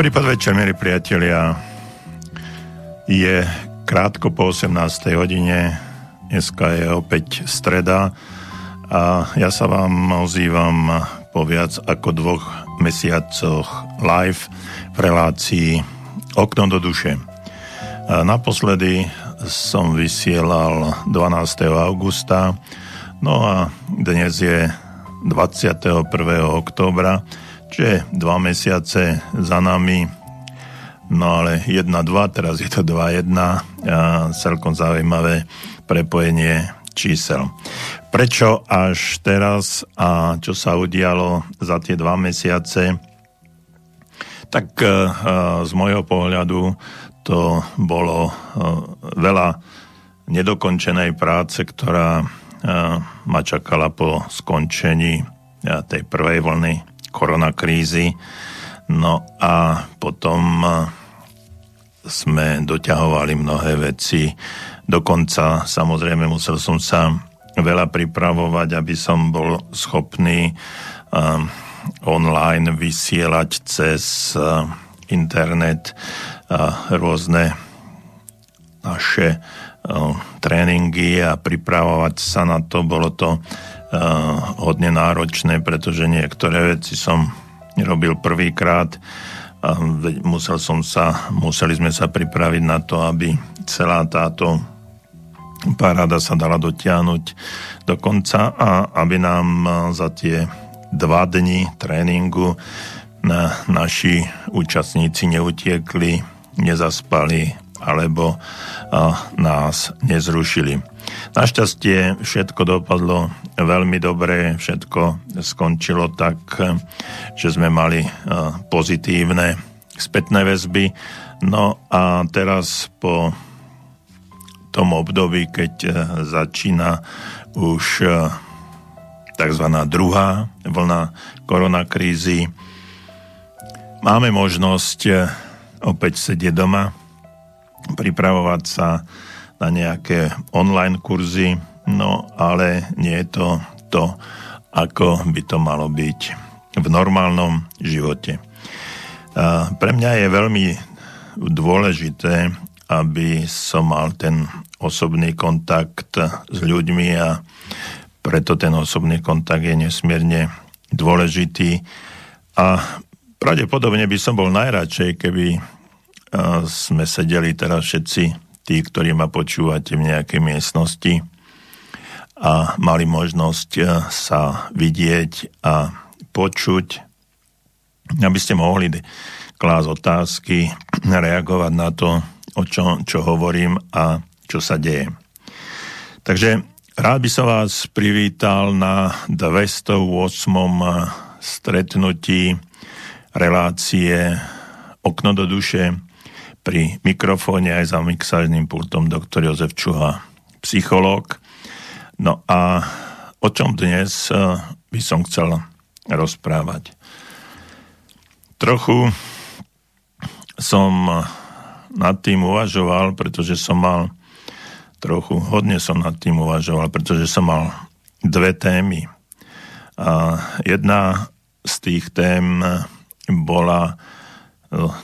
Dobrý podvečer, milí priatelia. Je krátko po 18. hodine, dneska je opäť streda a ja sa vám ozývam po viac ako dvoch mesiacoch live v relácii Okno do duše. Naposledy som vysielal 12. augusta, no a dnes je 21. októbra, čiže dva mesiace za nami No ale 1-2, teraz je to 2-1 a celkom zaujímavé prepojenie čísel. Prečo až teraz a čo sa udialo za tie dva mesiace? Tak uh, z môjho pohľadu to bolo uh, veľa nedokončenej práce, ktorá ma čakala po skončení tej prvej vlny koronakrízy. No a potom sme doťahovali mnohé veci. Dokonca samozrejme musel som sa veľa pripravovať, aby som bol schopný um, online vysielať cez uh, internet uh, rôzne naše tréningy a pripravovať sa na to. Bolo to hodne náročné, pretože niektoré veci som robil prvýkrát a musel som sa, museli sme sa pripraviť na to, aby celá táto paráda sa dala dotiahnuť do konca a aby nám za tie dva dni tréningu na naši účastníci neutiekli, nezaspali alebo nás nezrušili. Našťastie všetko dopadlo veľmi dobre, všetko skončilo tak, že sme mali pozitívne spätné väzby. No a teraz po tom období, keď e, začína už e, tzv. druhá vlna koronakrízy, máme možnosť e, opäť sedieť doma, pripravovať sa na nejaké online kurzy, no ale nie je to to, ako by to malo byť v normálnom živote. A pre mňa je veľmi dôležité, aby som mal ten osobný kontakt s ľuďmi a preto ten osobný kontakt je nesmierne dôležitý a pravdepodobne by som bol najradšej, keby sme sedeli teraz všetci tí, ktorí ma počúvate v nejakej miestnosti a mali možnosť eh, sa vidieť a počuť, aby ste mohli klásť otázky, reagovať na to, o čo, čo hovorím a čo sa deje. Takže rád by som vás privítal na 208. Eh, stretnutí relácie Okno do duše pri mikrofóne aj za mixážnym pultom doktor Jozef Čuha, psychológ. No a o čom dnes eh, by som chcel rozprávať? Trochu som eh, nad tým uvažoval, pretože som mal trochu, hodne som nad tým uvažoval, pretože som mal dve témy. A jedna z tých tém bola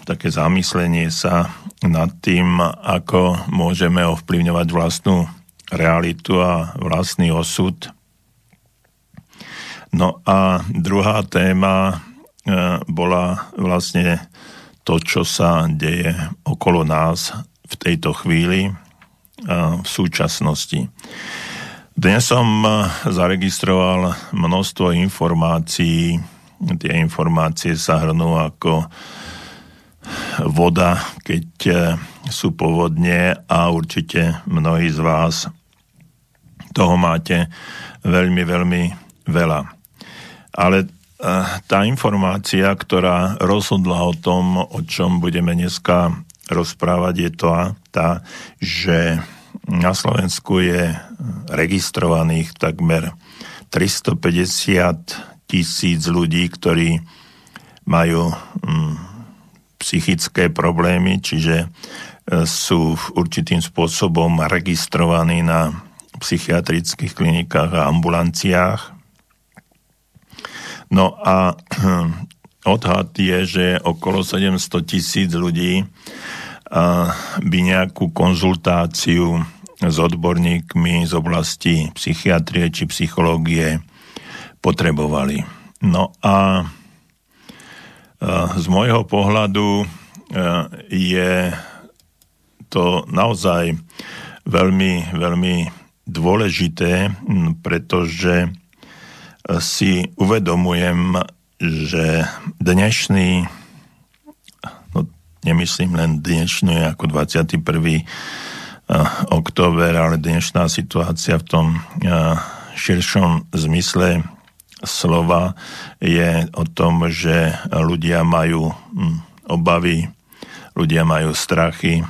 také zamyslenie sa nad tým, ako môžeme ovplyvňovať vlastnú realitu a vlastný osud. No a druhá téma e, bola vlastne to, čo sa deje okolo nás v tejto chvíli, e, v súčasnosti. Dnes som e, zaregistroval množstvo informácií. Tie informácie sa hrnú ako voda, keď e, sú povodne a určite mnohí z vás toho máte veľmi, veľmi veľa. Ale e, tá informácia, ktorá rozhodla o tom, o čom budeme dneska rozprávať, je to tá, že na Slovensku je registrovaných takmer 350 tisíc ľudí, ktorí majú mm, psychické problémy, čiže e, sú určitým spôsobom registrovaní na psychiatrických klinikách a ambulanciách. No a odhad je, že okolo 700 tisíc ľudí by nejakú konzultáciu s odborníkmi z oblasti psychiatrie či psychológie potrebovali. No a z môjho pohľadu je to naozaj veľmi, veľmi dôležité, pretože si uvedomujem, že dnešný, no nemyslím len dnešný ako 21. október, ale dnešná situácia v tom širšom zmysle slova je o tom, že ľudia majú hm, obavy, ľudia majú strachy,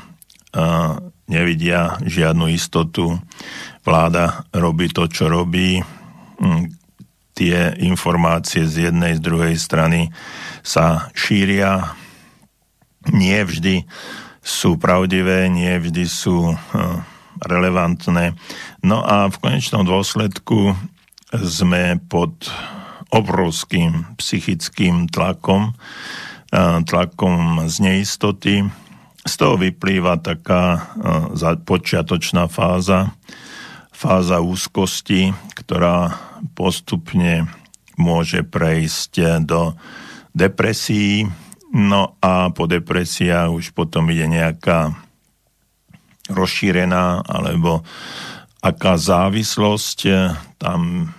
nevidia žiadnu istotu. Vláda robí to, čo robí. Hm, tie informácie z jednej, z druhej strany sa šíria. Nie vždy sú pravdivé, nie vždy sú hm, relevantné. No a v konečnom dôsledku sme pod obrovským psychickým tlakom, tlakom z neistoty. Z toho vyplýva taká počiatočná fáza, fáza úzkosti, ktorá postupne môže prejsť do depresí, no a po depresiách už potom ide nejaká rozšírená alebo aká závislosť, tam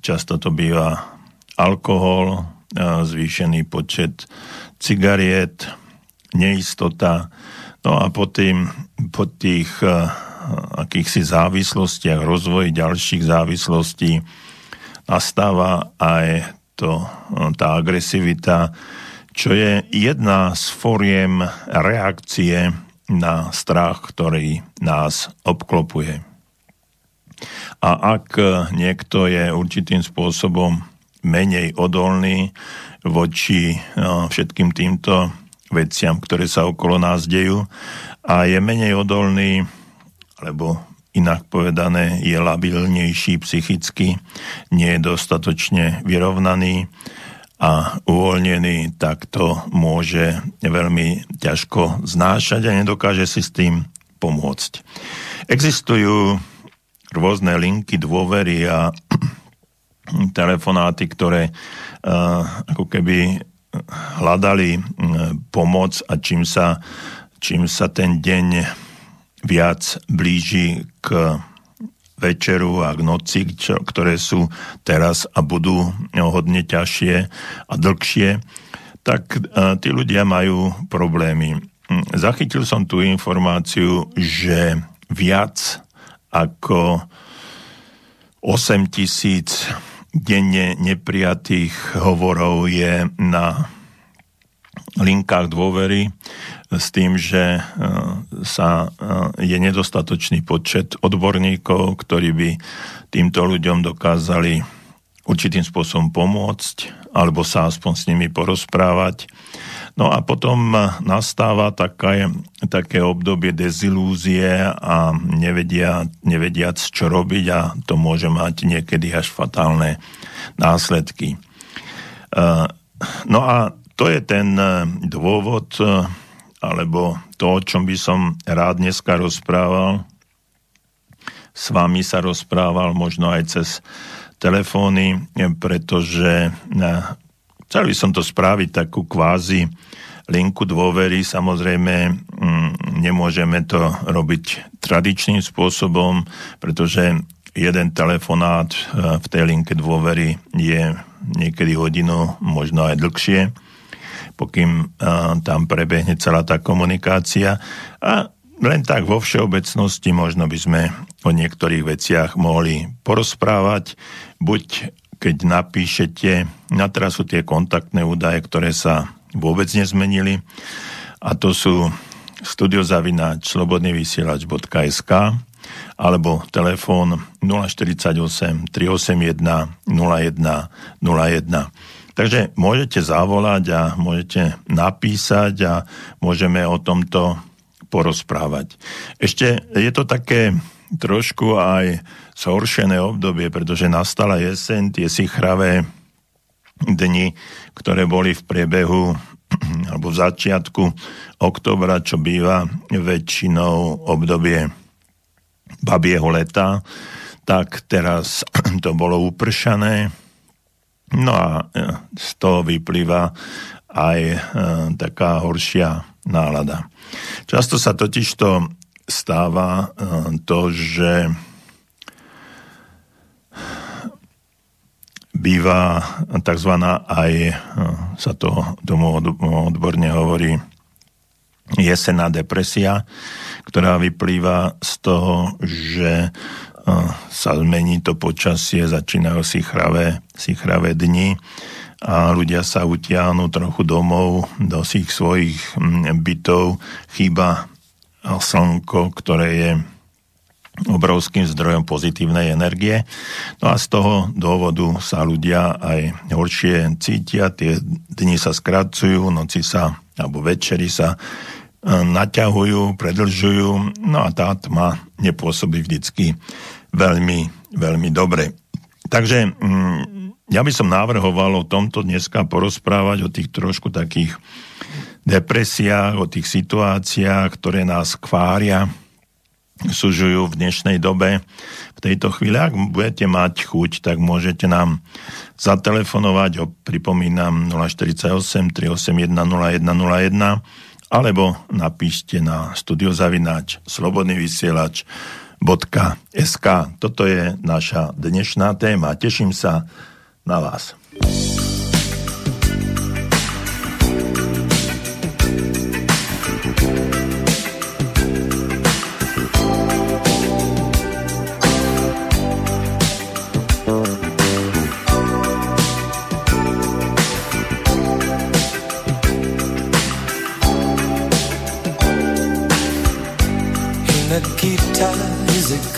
často to býva alkohol, zvýšený počet cigariet, neistota. No a po, tým, po tých akýchsi závislostiach, rozvoji ďalších závislostí nastáva aj to, tá agresivita, čo je jedna z foriem reakcie na strach, ktorý nás obklopuje. A ak niekto je určitým spôsobom menej odolný voči no, všetkým týmto veciam, ktoré sa okolo nás dejú a je menej odolný, alebo inak povedané, je labilnejší psychicky, nie je dostatočne vyrovnaný, a uvoľnený, tak to môže veľmi ťažko znášať a nedokáže si s tým pomôcť. Existujú rôzne linky dôvery a telefonáty, ktoré uh, ako keby hľadali uh, pomoc a čím sa, čím sa ten deň viac blíži k večeru a k noci, čo, ktoré sú teraz a budú hodne ťažšie a dlhšie, tak tí ľudia majú problémy. Hm, zachytil som tú informáciu, že viac ako 8 tisíc denne neprijatých hovorov je na linkách dôvery s tým, že e, sa e, je nedostatočný počet odborníkov, ktorí by týmto ľuďom dokázali určitým spôsobom pomôcť alebo sa aspoň s nimi porozprávať. No a potom nastáva také, také obdobie dezilúzie a nevedia, nevediac, čo robiť a to môže mať niekedy až fatálne následky. E, no a to je ten dôvod, alebo to, o čom by som rád dneska rozprával, s vami sa rozprával možno aj cez telefóny, pretože chcel by som to spraviť takú kvázi linku dôvery. Samozrejme, mm, nemôžeme to robiť tradičným spôsobom, pretože jeden telefonát eh, v tej linke dôvery je niekedy hodinu, možno aj dlhšie pokým tam prebehne celá tá komunikácia. A len tak vo všeobecnosti možno by sme o niektorých veciach mohli porozprávať, buď keď napíšete, na sú tie kontaktné údaje, ktoré sa vôbec nezmenili, a to sú studiozavináč slobodnyvysielač.sk alebo telefón 048 381 01 01. Takže môžete zavolať a môžete napísať a môžeme o tomto porozprávať. Ešte je to také trošku aj zhoršené obdobie, pretože nastala jeseň, tie sichravé dni, ktoré boli v priebehu alebo v začiatku oktobra, čo býva väčšinou obdobie babieho leta, tak teraz to bolo upršané. No a e, z toho vyplýva aj e, taká horšia nálada. Často sa totiž to stáva e, to, že býva tzv. aj, sa to tomu odborne hovorí, jesená depresia, ktorá vyplýva z toho, že sa zmení to počasie, začínajú si chravé, si chravé dni a ľudia sa utiahnu trochu domov do svojich svojich bytov. Chýba slnko, ktoré je obrovským zdrojom pozitívnej energie. No a z toho dôvodu sa ľudia aj horšie cítia, tie dni sa skracujú, noci sa, alebo večery sa e, naťahujú, predlžujú, no a tá tma nepôsobí vždycky veľmi, veľmi dobre. Takže mm, ja by som navrhoval o tomto dneska porozprávať, o tých trošku takých depresiách, o tých situáciách, ktoré nás kvária, sužujú v dnešnej dobe. V tejto chvíli, ak budete mať chuť, tak môžete nám zatelefonovať, o, pripomínam 048 381 0101 alebo napíšte na studiozavináč www.sk. Toto je naša dnešná téma. Teším sa na vás.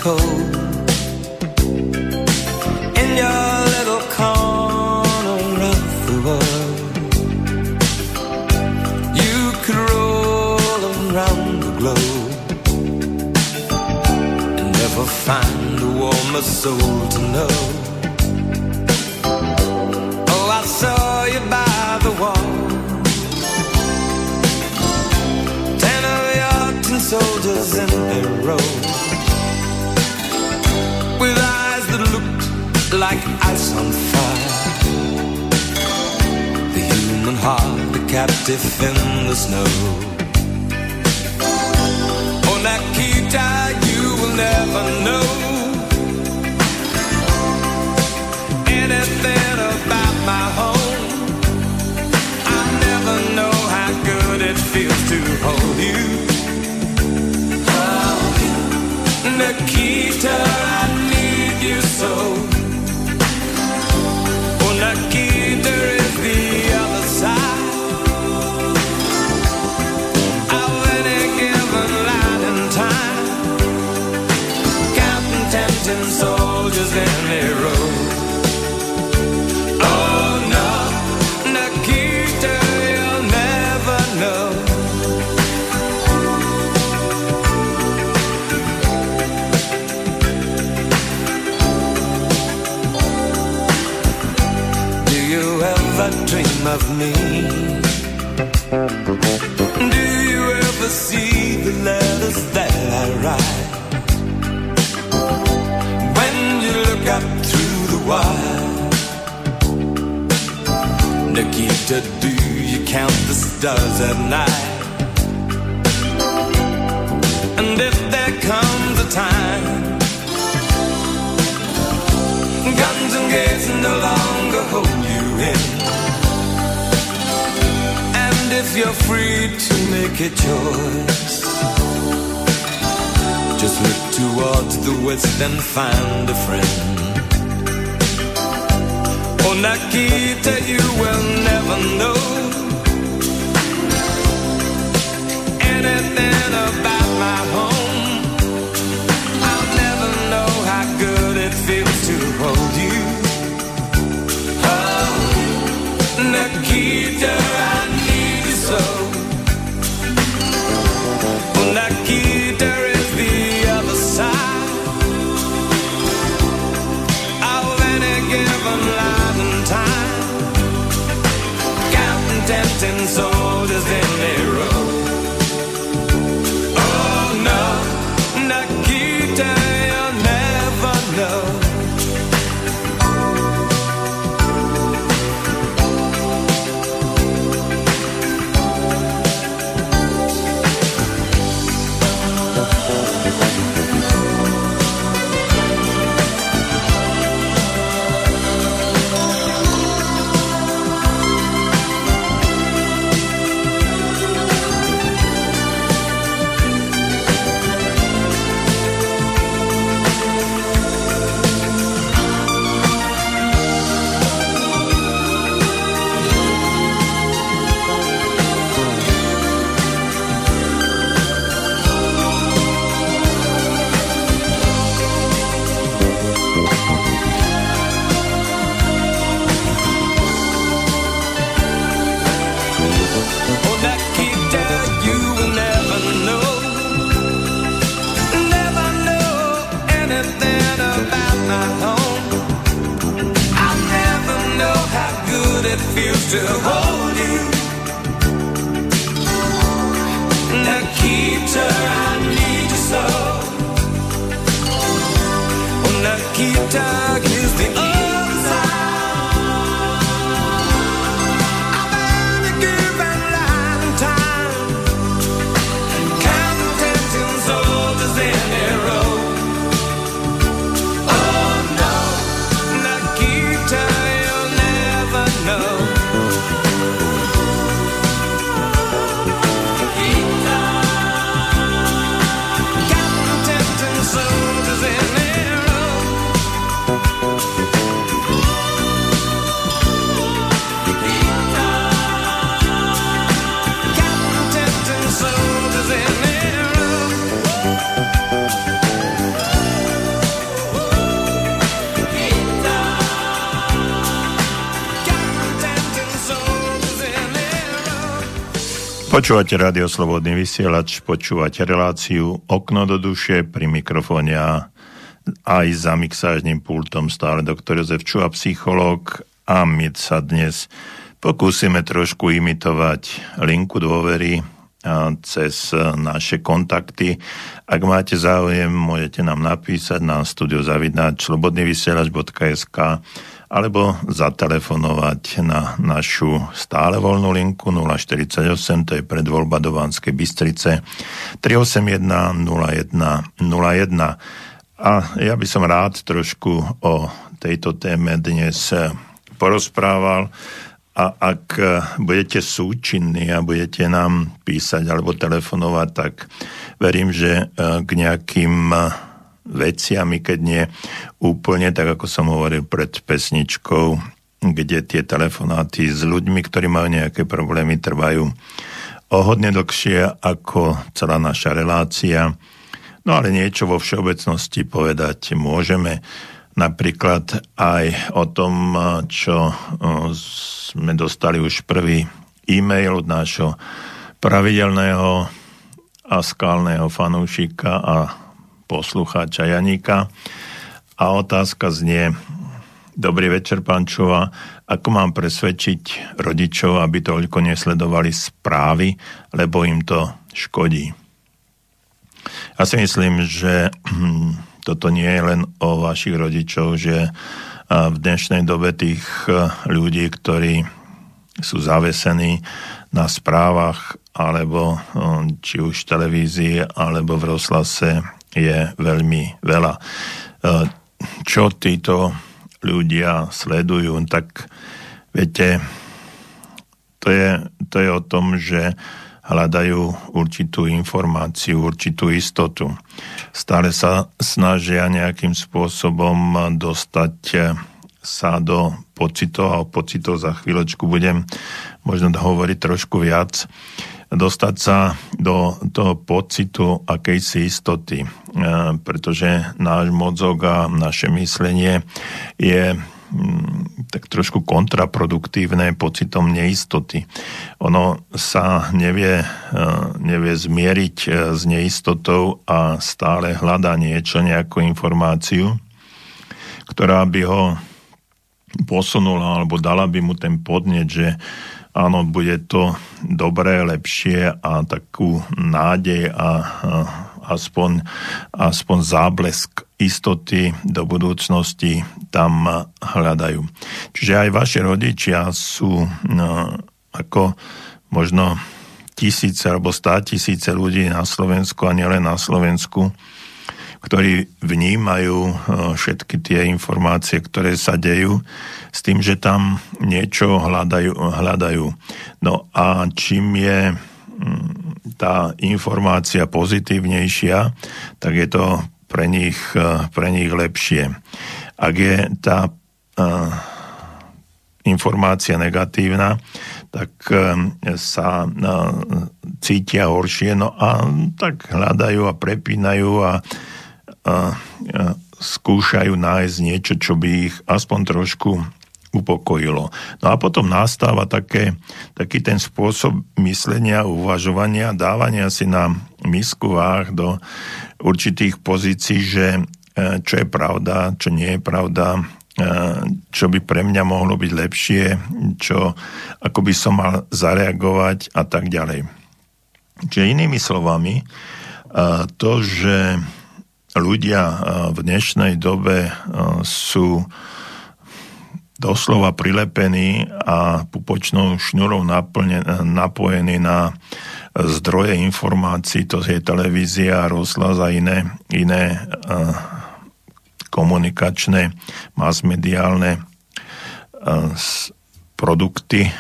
cold in your little corner of the world. You could roll around the globe and never find a warmer soul to know. like ice on fire. The human heart, a captive in the snow. Oh, that you will never know anything about my home. I never know how good it feels to hold you. Oh, Nikita, I Počúvate Radio Slobodný vysielač, počúvate reláciu Okno do duše pri mikrofóne a aj za mixážnym pultom stále doktor Jozef Čuha, psychológ a my sa dnes pokúsime trošku imitovať linku dôvery cez naše kontakty. Ak máte záujem, môžete nám napísať na studiozavidnáč slobodnyvysielač.sk alebo zatelefonovať na našu stále voľnú linku 048, to je predvoľba do Vánskej Bystrice 381 01 01. A ja by som rád trošku o tejto téme dnes porozprával a ak budete súčinní a budete nám písať alebo telefonovať, tak verím, že k nejakým veciami, keď nie úplne, tak ako som hovoril pred pesničkou, kde tie telefonáty s ľuďmi, ktorí majú nejaké problémy, trvajú o hodne dlhšie ako celá naša relácia. No ale niečo vo všeobecnosti povedať môžeme. Napríklad aj o tom, čo sme dostali už prvý e-mail od nášho pravidelného a skálneho fanúšika a poslucháča Janíka. A otázka znie, dobrý večer, pán Čova, ako mám presvedčiť rodičov, aby toľko nesledovali správy, lebo im to škodí. Ja si myslím, že toto nie je len o vašich rodičov, že v dnešnej dobe tých ľudí, ktorí sú zavesení na správach alebo či už v televízii alebo v rozhlase je veľmi veľa. E, čo títo ľudia sledujú, tak viete, to je, to je o tom, že hľadajú určitú informáciu, určitú istotu. Stále sa snažia nejakým spôsobom dostať sa do pocitov a o pocitov za chvíľočku budem možno hovoriť trošku viac dostať sa do toho pocitu akejsi istoty, e, pretože náš mozog a naše myslenie je mm, tak trošku kontraproduktívne pocitom neistoty. Ono sa nevie, e, nevie zmieriť e, s neistotou a stále hľadá niečo, nejakú informáciu, ktorá by ho posunula alebo dala by mu ten podnet, že áno, bude to dobré, lepšie a takú nádej a, aspoň, aspoň záblesk istoty do budúcnosti tam hľadajú. Čiže aj vaši rodičia sú no, ako možno tisíce alebo stá tisíce ľudí na Slovensku a nielen na Slovensku, ktorí vnímajú e, všetky tie informácie, ktoré sa dejú, s tým, že tam niečo hľadajú. hľadajú. No a čím je mm, tá informácia pozitívnejšia, tak je to pre nich, e, pre nich lepšie. Ak je tá uh, informácia negatívna, tak sa cítia horšie, no a tak hľadajú a prepínajú a skúšajú nájsť niečo, čo by ich aspoň trošku upokojilo. No a potom nastáva také, taký ten spôsob myslenia, uvažovania, dávania si na misku váh do určitých pozícií, že e, čo je pravda, čo nie je pravda, e, čo by pre mňa mohlo byť lepšie, čo, ako by som mal zareagovať a tak ďalej. Čiže inými slovami, e, to, že ľudia eh, v dnešnej dobe eh, sú doslova prilepení a pupočnou šnurou napojení na zdroje informácií, to je televízia, rozhlas a iné, iné komunikačné, masmediálne produkty,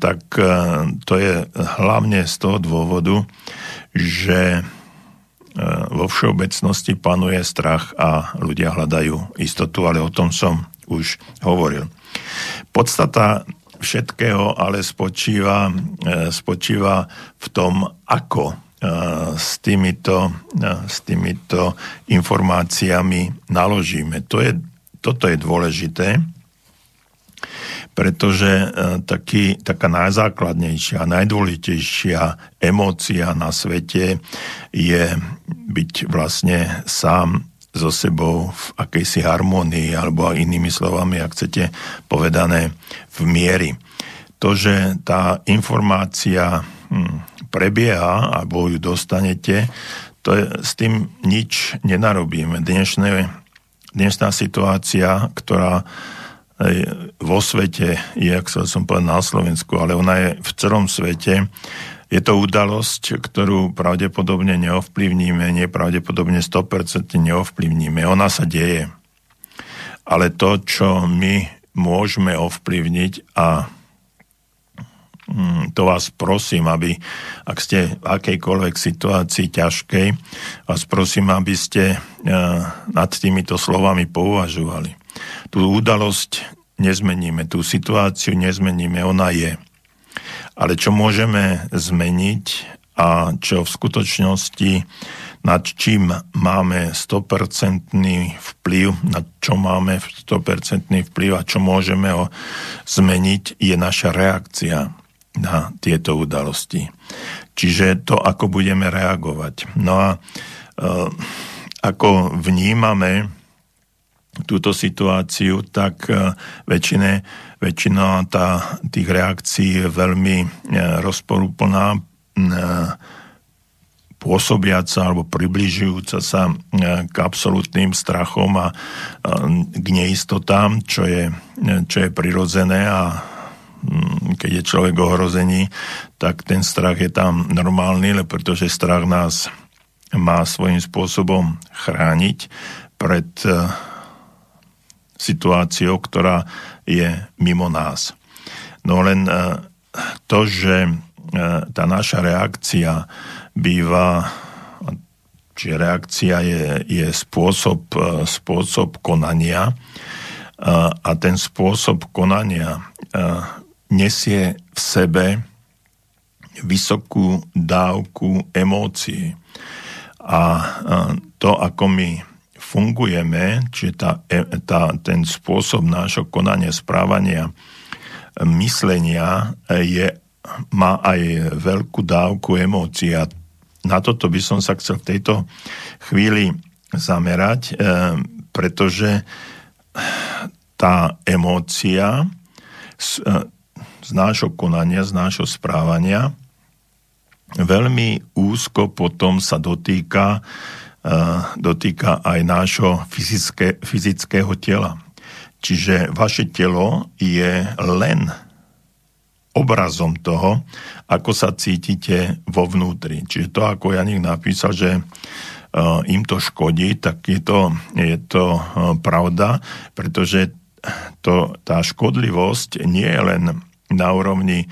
tak to je hlavne z toho dôvodu, že E, vo všeobecnosti panuje strach a ľudia hľadajú istotu, ale o tom som už hovoril. Podstata všetkého ale spočíva, e, spočíva v tom, ako e, s týmito, s týmito informáciami naložíme. To je, toto je dôležité. Pretože e, taký, taká najzákladnejšia, najdôležitejšia emócia na svete je byť vlastne sám so sebou v akejsi harmonii, alebo inými slovami, ak chcete povedané, v miery. To, že tá informácia hm, prebieha alebo ju dostanete, to je, s tým nič nenarobíme. Dnešné, dnešná situácia, ktorá vo svete je, ak som povedal na Slovensku, ale ona je v celom svete. Je to udalosť, ktorú pravdepodobne neovplyvníme, nepravdepodobne 100% neovplyvníme. Ona sa deje. Ale to, čo my môžeme ovplyvniť a mm, to vás prosím, aby, ak ste v akejkoľvek situácii ťažkej, vás prosím, aby ste e, nad týmito slovami pouvažovali tú udalosť nezmeníme, tú situáciu nezmeníme, ona je. Ale čo môžeme zmeniť a čo v skutočnosti nad čím máme 100% vplyv, nad čo máme 100% vplyv a čo môžeme ho zmeniť, je naša reakcia na tieto udalosti. Čiže to, ako budeme reagovať. No a e, ako vnímame túto situáciu, tak e, väčšine, väčšina tá, tých reakcií je veľmi e, rozporúplná, e, pôsobiaca alebo približujúca sa k absolútnym strachom a k neistotám, čo je, čo je prirodzené a keď je človek ohrozený, tak ten strach je tam normálny, pretože strach nás má svojím spôsobom chrániť pred situáciou, ktorá je mimo nás. No len e, to, že e, tá naša reakcia býva, čiže reakcia je, je spôsob, e, spôsob konania a ten spôsob konania nesie v sebe vysokú dávku emócií. A to, ako my fungujeme, čiže tá, e, tá, ten spôsob nášho konania, správania, myslenia je, má aj veľkú dávku emócií. A na toto by som sa chcel v tejto chvíli zamerať, e, pretože tá emócia z, e, z nášho konania, z nášho správania veľmi úzko potom sa dotýka dotýka aj nášho fyzické, fyzického tela. Čiže vaše telo je len obrazom toho, ako sa cítite vo vnútri. Čiže to, ako Janik napísal, že im to škodí, tak je to, je to pravda, pretože to, tá škodlivosť nie je len na úrovni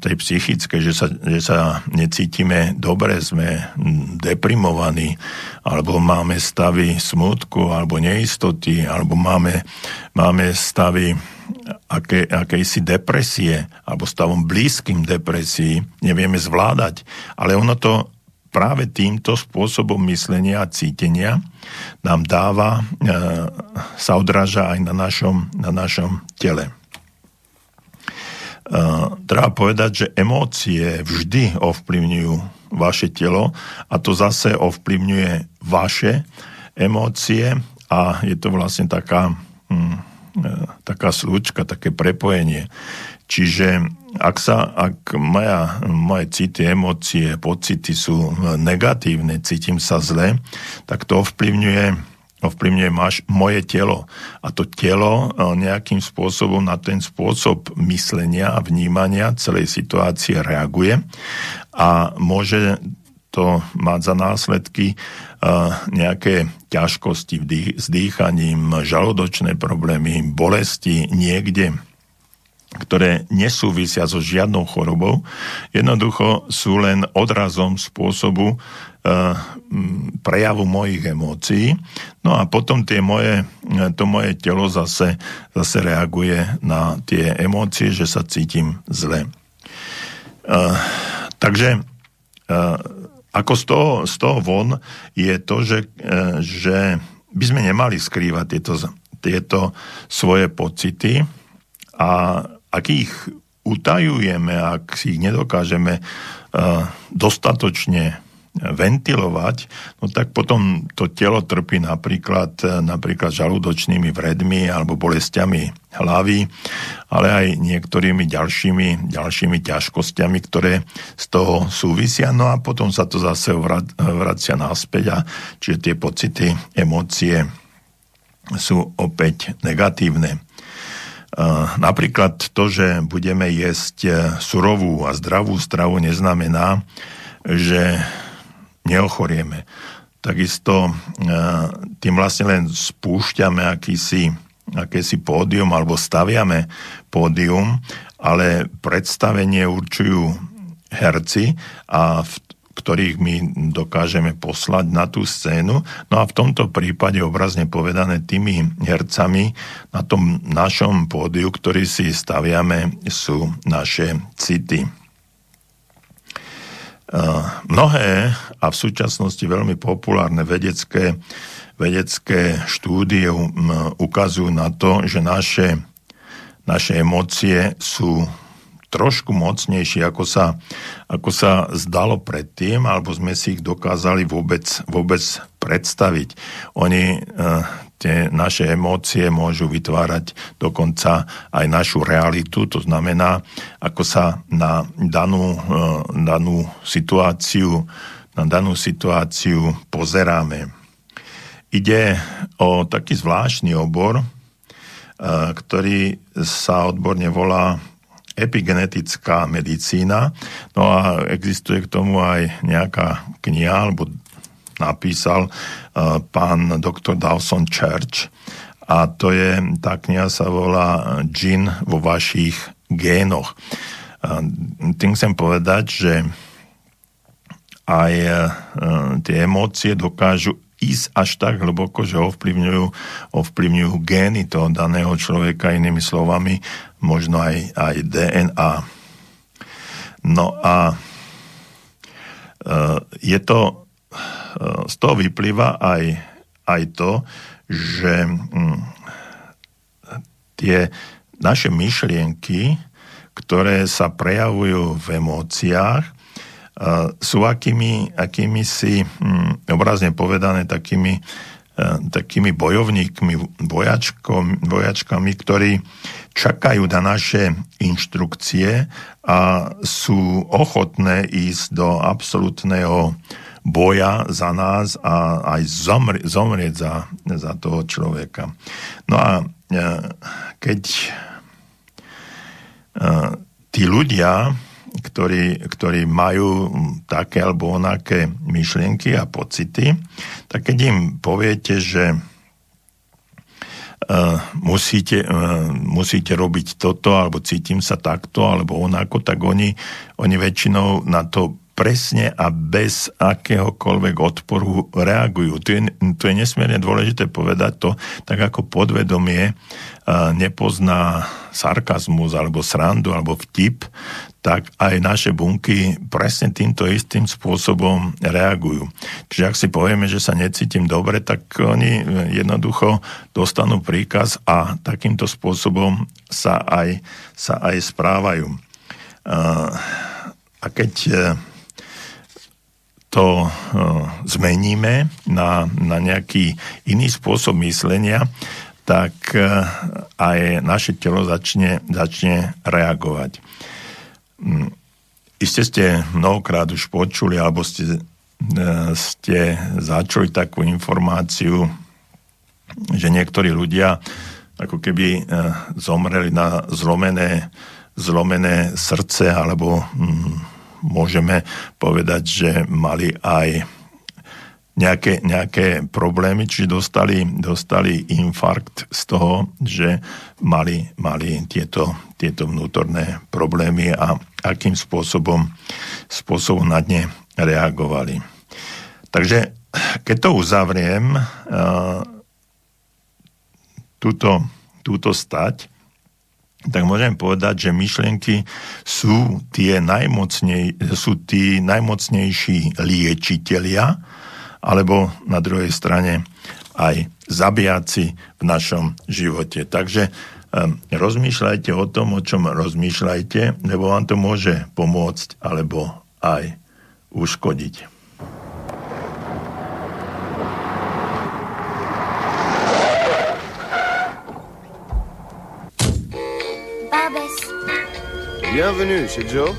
tej psychické, že sa, že sa necítime dobre, sme deprimovaní, alebo máme stavy smutku, alebo neistoty, alebo máme, máme stavy aké, akejsi depresie, alebo stavom blízkym depresii, nevieme zvládať. Ale ono to práve týmto spôsobom myslenia a cítenia nám dáva, e, sa odráža aj na našom, na našom tele. Uh, treba povedať, že emócie vždy ovplyvňujú vaše telo a to zase ovplyvňuje vaše emócie a je to vlastne taká, hm, taká slučka, také prepojenie. Čiže ak, sa, ak moja, moje city, emócie, pocity sú negatívne, cítim sa zle, tak to ovplyvňuje ovplyvňuje máš moje telo. A to telo e, nejakým spôsobom na ten spôsob myslenia a vnímania celej situácie reaguje a môže to mať za následky e, nejaké ťažkosti s dýchaním, žalúdočné problémy, bolesti niekde ktoré nesúvisia so žiadnou chorobou, jednoducho sú len odrazom spôsobu, Eh, prejavu mojich emócií. No a potom tie moje, to moje telo zase, zase reaguje na tie emócie, že sa cítim zle. Uh, takže ako z toho, z toho von je to, že, uh, že by sme nemali skrývať tieto, tieto svoje pocity A ak ich utajujeme, ak si ich nedokážeme dostatočne ventilovať, no tak potom to telo trpí napríklad, napríklad žalúdočnými vredmi alebo bolestiami hlavy, ale aj niektorými ďalšími, ďalšími ťažkosťami, ktoré z toho súvisia. No a potom sa to zase vracia naspäť a čiže tie pocity, emócie sú opäť negatívne. Napríklad to, že budeme jesť surovú a zdravú stravu, neznamená, že neochorieme. Takisto e, tým vlastne len spúšťame akýsi, akési pódium alebo staviame pódium, ale predstavenie určujú herci a v ktorých my dokážeme poslať na tú scénu. No a v tomto prípade obrazne povedané tými hercami na tom našom pódiu, ktorý si staviame, sú naše city. Mnohé a v súčasnosti veľmi populárne vedecké, vedecké štúdie ukazujú na to, že naše, naše emócie sú trošku mocnejšie, ako sa, ako sa zdalo predtým, alebo sme si ich dokázali vôbec, vôbec predstaviť. Oni tie naše emócie môžu vytvárať dokonca aj našu realitu, to znamená, ako sa na danú, e, danú situáciu na danú situáciu pozeráme. Ide o taký zvláštny obor, e, ktorý sa odborne volá epigenetická medicína. No a existuje k tomu aj nejaká kniha, alebo napísal uh, pán doktor Dawson Church a to je, tá kniha sa volá Gin vo vašich génoch. Uh, tým chcem povedať, že aj uh, tie emócie dokážu ísť až tak hlboko, že ovplyvňujú, ovplyvňujú gény toho daného človeka, inými slovami, možno aj, aj DNA. No a je to z toho vyplýva aj, aj to, že mm, tie naše myšlienky, ktoré sa prejavujú v emóciách, sú akými, akými si, mm, obrazne povedané, takými, takými bojovníkmi, vojačkami, ktorí čakajú na naše inštrukcie a sú ochotné ísť do absolútneho boja za nás a aj zomri, zomrieť za, za toho človeka. No a e, keď e, tí ľudia, ktorí, ktorí majú také alebo onaké myšlienky a pocity, tak keď im poviete, že Uh, musíte, uh, musíte robiť toto, alebo cítim sa takto, alebo onako, tak oni, oni väčšinou na to presne a bez akéhokoľvek odporu reagujú. Tu je, tu je nesmierne dôležité povedať to, tak ako podvedomie nepozná sarkazmus alebo srandu alebo vtip, tak aj naše bunky presne týmto istým spôsobom reagujú. Čiže ak si povieme, že sa necítim dobre, tak oni jednoducho dostanú príkaz a takýmto spôsobom sa aj, sa aj správajú. A keď to e, zmeníme na, na nejaký iný spôsob myslenia, tak e, aj naše telo začne, začne reagovať. Mm, Iste ste mnohokrát už počuli, alebo ste, e, ste začuli takú informáciu, že niektorí ľudia ako keby zomreli na zlomené, zlomené srdce alebo mm, môžeme povedať, že mali aj nejaké, nejaké problémy, čiže dostali, dostali infarkt z toho, že mali, mali tieto, tieto vnútorné problémy a akým spôsobom, spôsobom na ne reagovali. Takže keď to uzavriem, túto, túto stať, tak môžem povedať, že myšlienky sú, tie najmocnej, sú tí najmocnejší liečitelia, alebo na druhej strane aj zabijaci v našom živote. Takže rozmýšľajte o tom, o čom rozmýšľajte, lebo vám to môže pomôcť alebo aj uškodiť. Bienvenue chez Joe.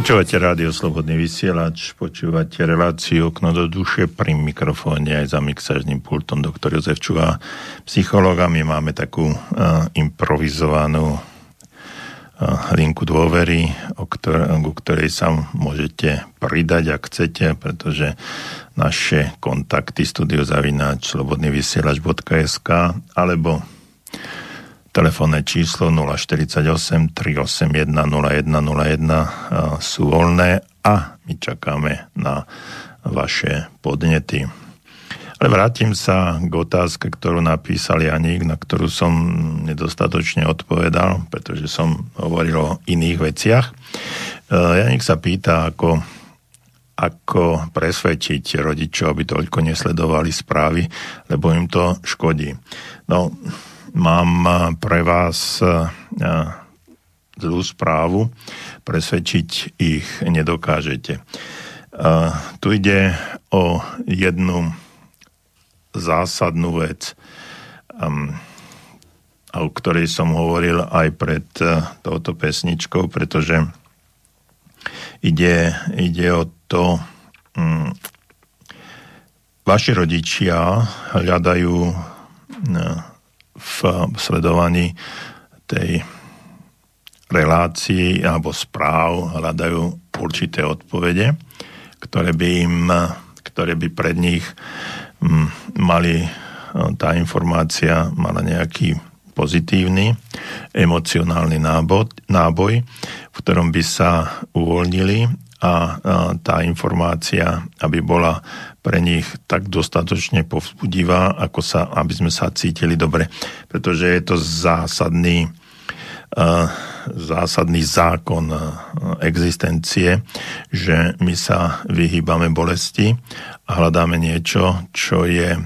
Počúvate rádio Slobodný vysielač, počúvate reláciu Okno do duše pri mikrofóne aj za mixážnym pultom doktor Jozef Čuha, psychológa. My máme takú uh, improvizovanú uh, linku dôvery, o ktor- ku ktorej sa môžete pridať, ak chcete, pretože naše kontakty studiozavináč slobodnyvysielač.sk alebo Telefónne číslo 048 381 0101 sú voľné a my čakáme na vaše podnety. Ale vrátim sa k otázke, ktorú napísal Janík, na ktorú som nedostatočne odpovedal, pretože som hovoril o iných veciach. E, Janík sa pýta, ako, ako presvedčiť rodičov, aby toľko nesledovali správy, lebo im to škodí. No, mám eh, pre vás eh, zlú správu. Presvedčiť ich nedokážete. Eh, tu ide o jednu zásadnú vec. um, o ktorej som hovoril aj pred touto pesničkou, pretože ide, ide o to, um, vaši rodičia hľadajú v sledovaní tej relácií alebo správ hľadajú určité odpovede, ktoré by im, ktoré by pred nich mali tá informácia mala nejaký pozitívny emocionálny náboj, náboj, v ktorom by sa uvoľnili a tá informácia, aby bola pre nich tak dostatočne povzbudivá, ako sa, aby sme sa cítili dobre. Pretože je to zásadný, zásadný zákon existencie, že my sa vyhýbame bolesti a hľadáme niečo, čo je,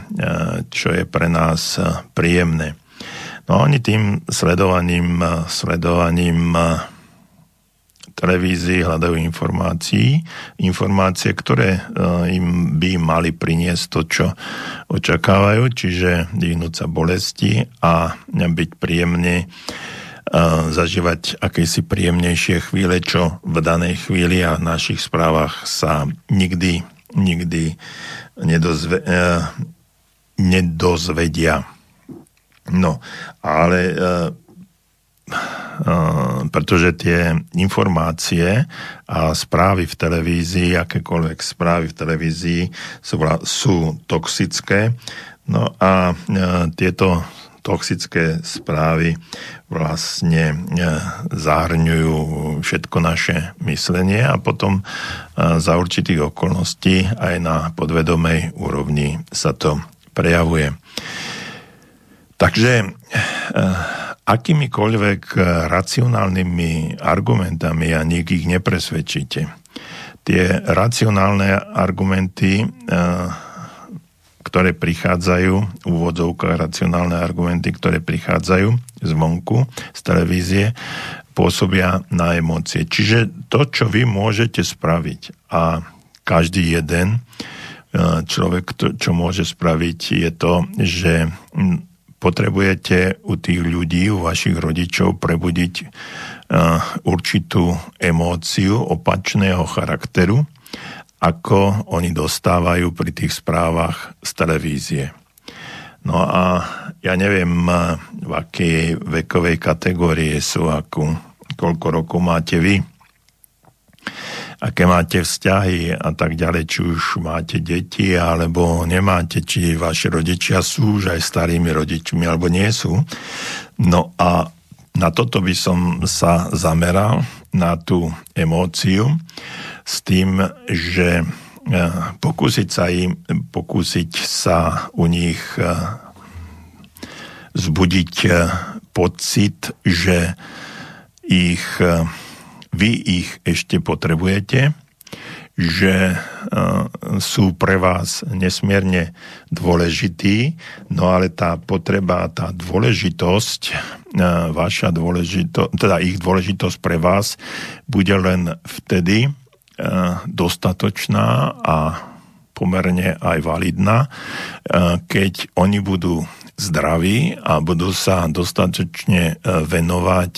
čo je pre nás príjemné. No oni tým sledovaním, sledovaním televízii hľadajú informácií, informácie, ktoré e, im by mali priniesť to, čo očakávajú, čiže vyhnúť sa bolesti a byť príjemne e, zažívať akési príjemnejšie chvíle, čo v danej chvíli a v našich správach sa nikdy, nikdy nedozve, e, nedozvedia. No, ale pretože tie informácie a správy v televízii, akékoľvek správy v televízii sú, sú toxické. No a e, tieto toxické správy vlastne e, zahrňujú všetko naše myslenie a potom za určitých okolností aj na podvedomej úrovni sa to prejavuje. Takže akýmikoľvek eh, racionálnymi argumentami a nik ich nepresvedčíte. Tie racionálne argumenty, eh, ktoré prichádzajú, úvodzovka racionálne argumenty, ktoré prichádzajú zvonku, z televízie, pôsobia na emócie. Čiže to, čo vy môžete spraviť a každý jeden eh, človek, čo môže spraviť, je to, že hm, potrebujete u tých ľudí, u vašich rodičov prebudiť uh, určitú emóciu opačného charakteru, ako oni dostávajú pri tých správach z televízie. No a ja neviem, uh, v akej vekovej kategórie sú, akú, koľko rokov máte vy, aké máte vzťahy a tak ďalej, či už máte deti alebo nemáte, či vaši rodičia sú už aj starými rodičmi alebo nie sú. No a na toto by som sa zameral, na tú emóciu, s tým, že e, pokúsiť sa im, pokúsiť sa u nich e, zbudiť e, pocit, že ich vy ich ešte potrebujete, že sú pre vás nesmierne dôležití, no ale tá potreba, tá dôležitosť, vaša dôležitosť, teda ich dôležitosť pre vás bude len vtedy dostatočná a pomerne aj validná, keď oni budú zdraví a budú sa dostatočne venovať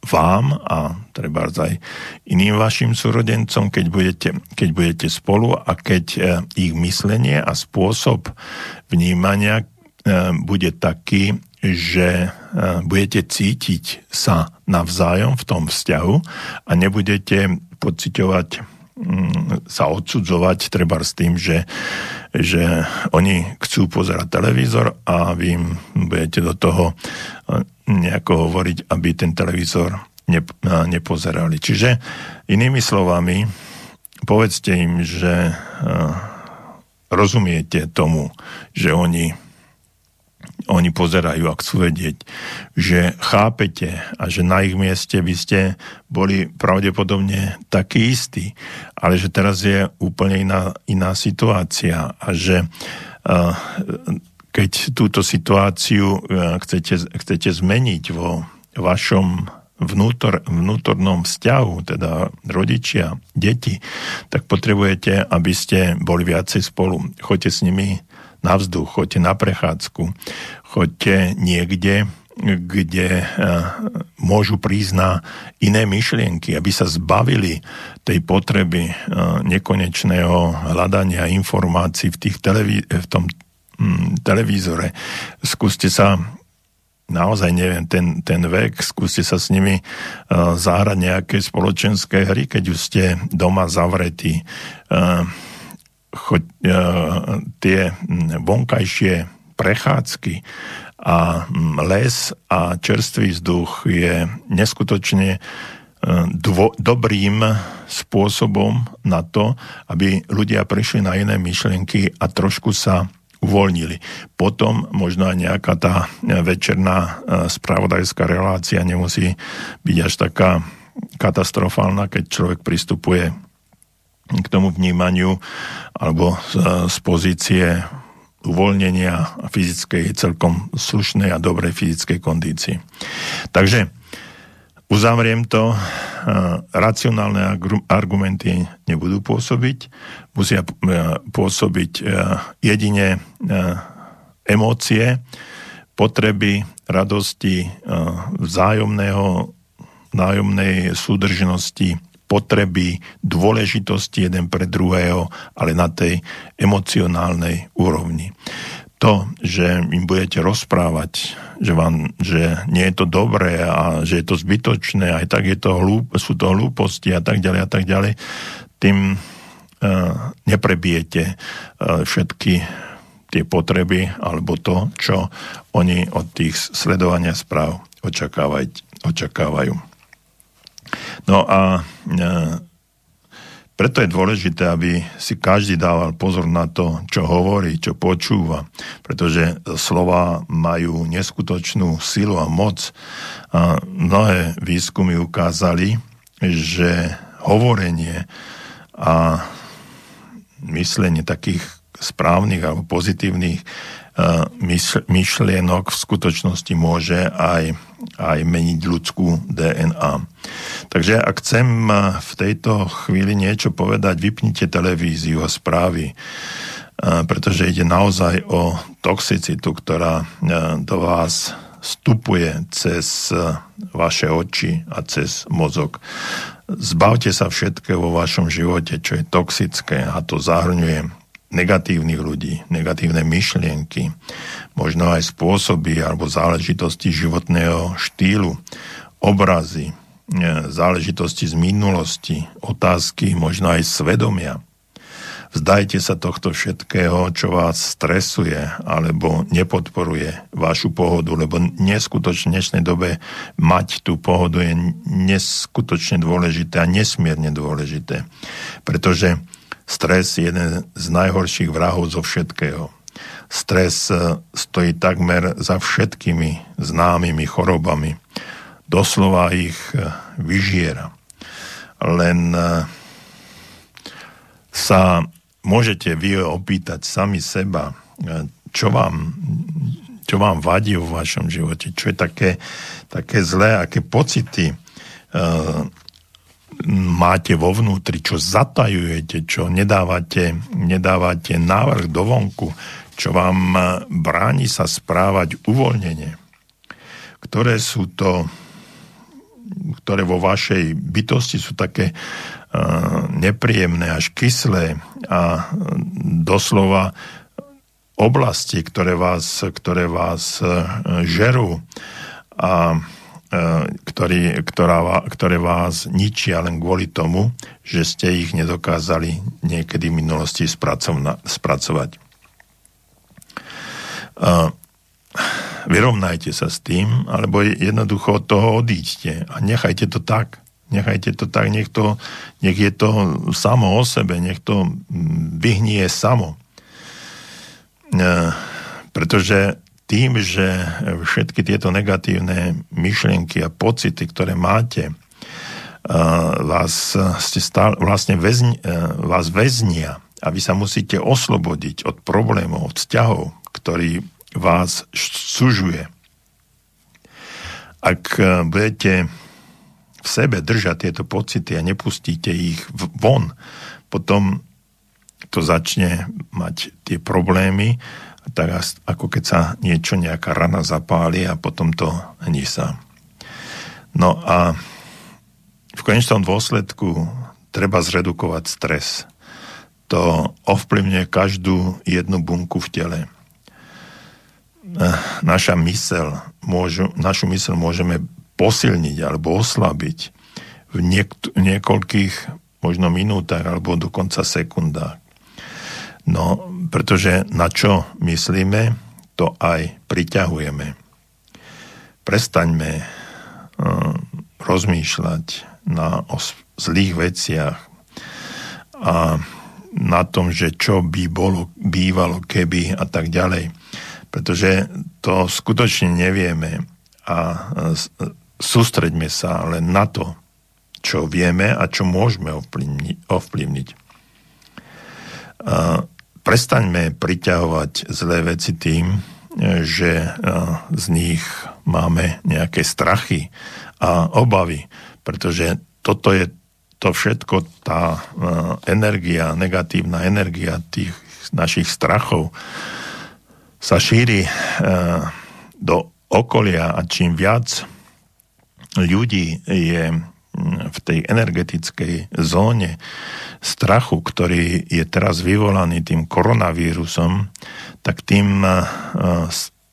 vám a treba aj iným vašim súrodencom, keď budete, keď budete spolu a keď e, ich myslenie a spôsob vnímania e, bude taký, že e, budete cítiť sa navzájom v tom vzťahu a nebudete pociťovať mm, sa odsudzovať treba s tým, že, že oni chcú pozerať televízor a vy im budete do toho nejako hovoriť, aby ten televízor nepozerali. Čiže inými slovami, povedzte im, že rozumiete tomu, že oni, oni pozerajú a chcú vedieť, že chápete a že na ich mieste by ste boli pravdepodobne takí istí, ale že teraz je úplne iná, iná situácia a že keď túto situáciu e, chcete, chcete zmeniť vo vašom vnútor, vnútornom vzťahu, teda rodičia, deti, tak potrebujete, aby ste boli viacej spolu. Choďte s nimi na vzduch, choďte na prechádzku, choďte niekde, kde môžu prísť na iné myšlienky, aby sa zbavili tej potreby nekonečného hľadania informácií v, tých televí- v tom mm, televízore. Skúste sa naozaj neviem, ten, ten vek, skúste sa s nimi uh, zahrať nejaké spoločenské hry, keď už ste doma zavretí. Uh, choď, uh, tie vonkajšie prechádzky a les a čerstvý vzduch je neskutočne dvo, dobrým spôsobom na to, aby ľudia prišli na iné myšlienky a trošku sa uvoľnili. Potom možno aj nejaká tá večerná e, spravodajská relácia nemusí byť až taká katastrofálna, keď človek pristupuje k tomu vnímaniu alebo z, z pozície uvoľnenia fyzickej, celkom slušnej a dobrej fyzickej kondícii. Takže Uzavriem to, racionálne argumenty nebudú pôsobiť, musia e, pôsobiť e, jedine emócie, potreby, radosti, vzájomného, vzájomnej súdržnosti, potreby, dôležitosti jeden pre druhého, ale na tej emocionálnej úrovni to, že im budete rozprávať, že, vám, že nie je to dobré a že je to zbytočné, aj tak je to hlúp, sú to hlúposti a tak ďalej a tak ďalej, tým uh, neprebijete uh, všetky tie potreby alebo to, čo oni od tých sledovania správ očakávajú. No a uh, preto je dôležité, aby si každý dával pozor na to, čo hovorí, čo počúva, pretože slova majú neskutočnú silu a moc. A mnohé výskumy ukázali, že hovorenie a myslenie takých správnych alebo pozitívnych myšlienok v skutočnosti môže aj, aj meniť ľudskú DNA. Takže ak chcem v tejto chvíli niečo povedať, vypnite televíziu a správy, pretože ide naozaj o toxicitu, ktorá do vás vstupuje cez vaše oči a cez mozog. Zbavte sa všetkého vo vašom živote, čo je toxické a to zahrňuje negatívnych ľudí, negatívne myšlienky, možno aj spôsoby alebo záležitosti životného štýlu, obrazy, e, záležitosti z minulosti, otázky, možno aj svedomia. Vzdajte sa tohto všetkého, čo vás stresuje alebo nepodporuje vašu pohodu, lebo neskutočne v dnešnej dobe mať tú pohodu je neskutočne dôležité a nesmierne dôležité. Pretože Stres je jeden z najhorších vrahov zo všetkého. Stres e, stojí takmer za všetkými známymi chorobami. Doslova ich e, vyžiera. Len e, sa môžete vy opýtať sami seba, čo vám, čo vám vadí v vašom živote, čo je také, také zlé, aké pocity máte vo vnútri, čo zatajujete, čo nedávate, nedávate návrh do vonku, čo vám bráni sa správať uvoľnenie. Ktoré sú to, ktoré vo vašej bytosti sú také uh, nepríjemné, až kyslé a doslova oblasti, ktoré vás, ktoré vás žerú a E, ktorý, ktorá, ktoré vás ničia len kvôli tomu, že ste ich nedokázali niekedy v minulosti spracovať. E, vyrovnajte sa s tým, alebo jednoducho od toho odíďte a nechajte to tak. Nechajte to tak, nech, to, nech je to samo o sebe, nech to vyhnie samo. E, pretože tým, že všetky tieto negatívne myšlienky a pocity, ktoré máte, vás, ste stále, vlastne väzni, vás väznia a vy sa musíte oslobodiť od problémov, od vzťahov, ktorý vás sužuje. Ak budete v sebe držať tieto pocity a nepustíte ich von, potom to začne mať tie problémy tak ako keď sa niečo, nejaká rana zapáli a potom to sa. No a v konečnom dôsledku treba zredukovať stres. To ovplyvňuje každú jednu bunku v tele. Naša mysel, môžu, našu mysel môžeme posilniť alebo oslabiť v niek- niekoľkých možno minútach alebo dokonca sekundách. No, pretože na čo myslíme, to aj priťahujeme. Prestaňme uh, rozmýšľať na os- zlých veciach a na tom, že čo by bolo, bývalo, keby a tak ďalej. Pretože to skutočne nevieme a uh, sústreďme sa len na to, čo vieme a čo môžeme ovplyvniť. ovplyvniť. Prestaňme priťahovať zlé veci tým, že z nich máme nejaké strachy a obavy, pretože toto je to všetko, tá energia, negatívna energia tých našich strachov sa šíri do okolia a čím viac ľudí je v tej energetickej zóne strachu, ktorý je teraz vyvolaný tým koronavírusom, tak tým eh,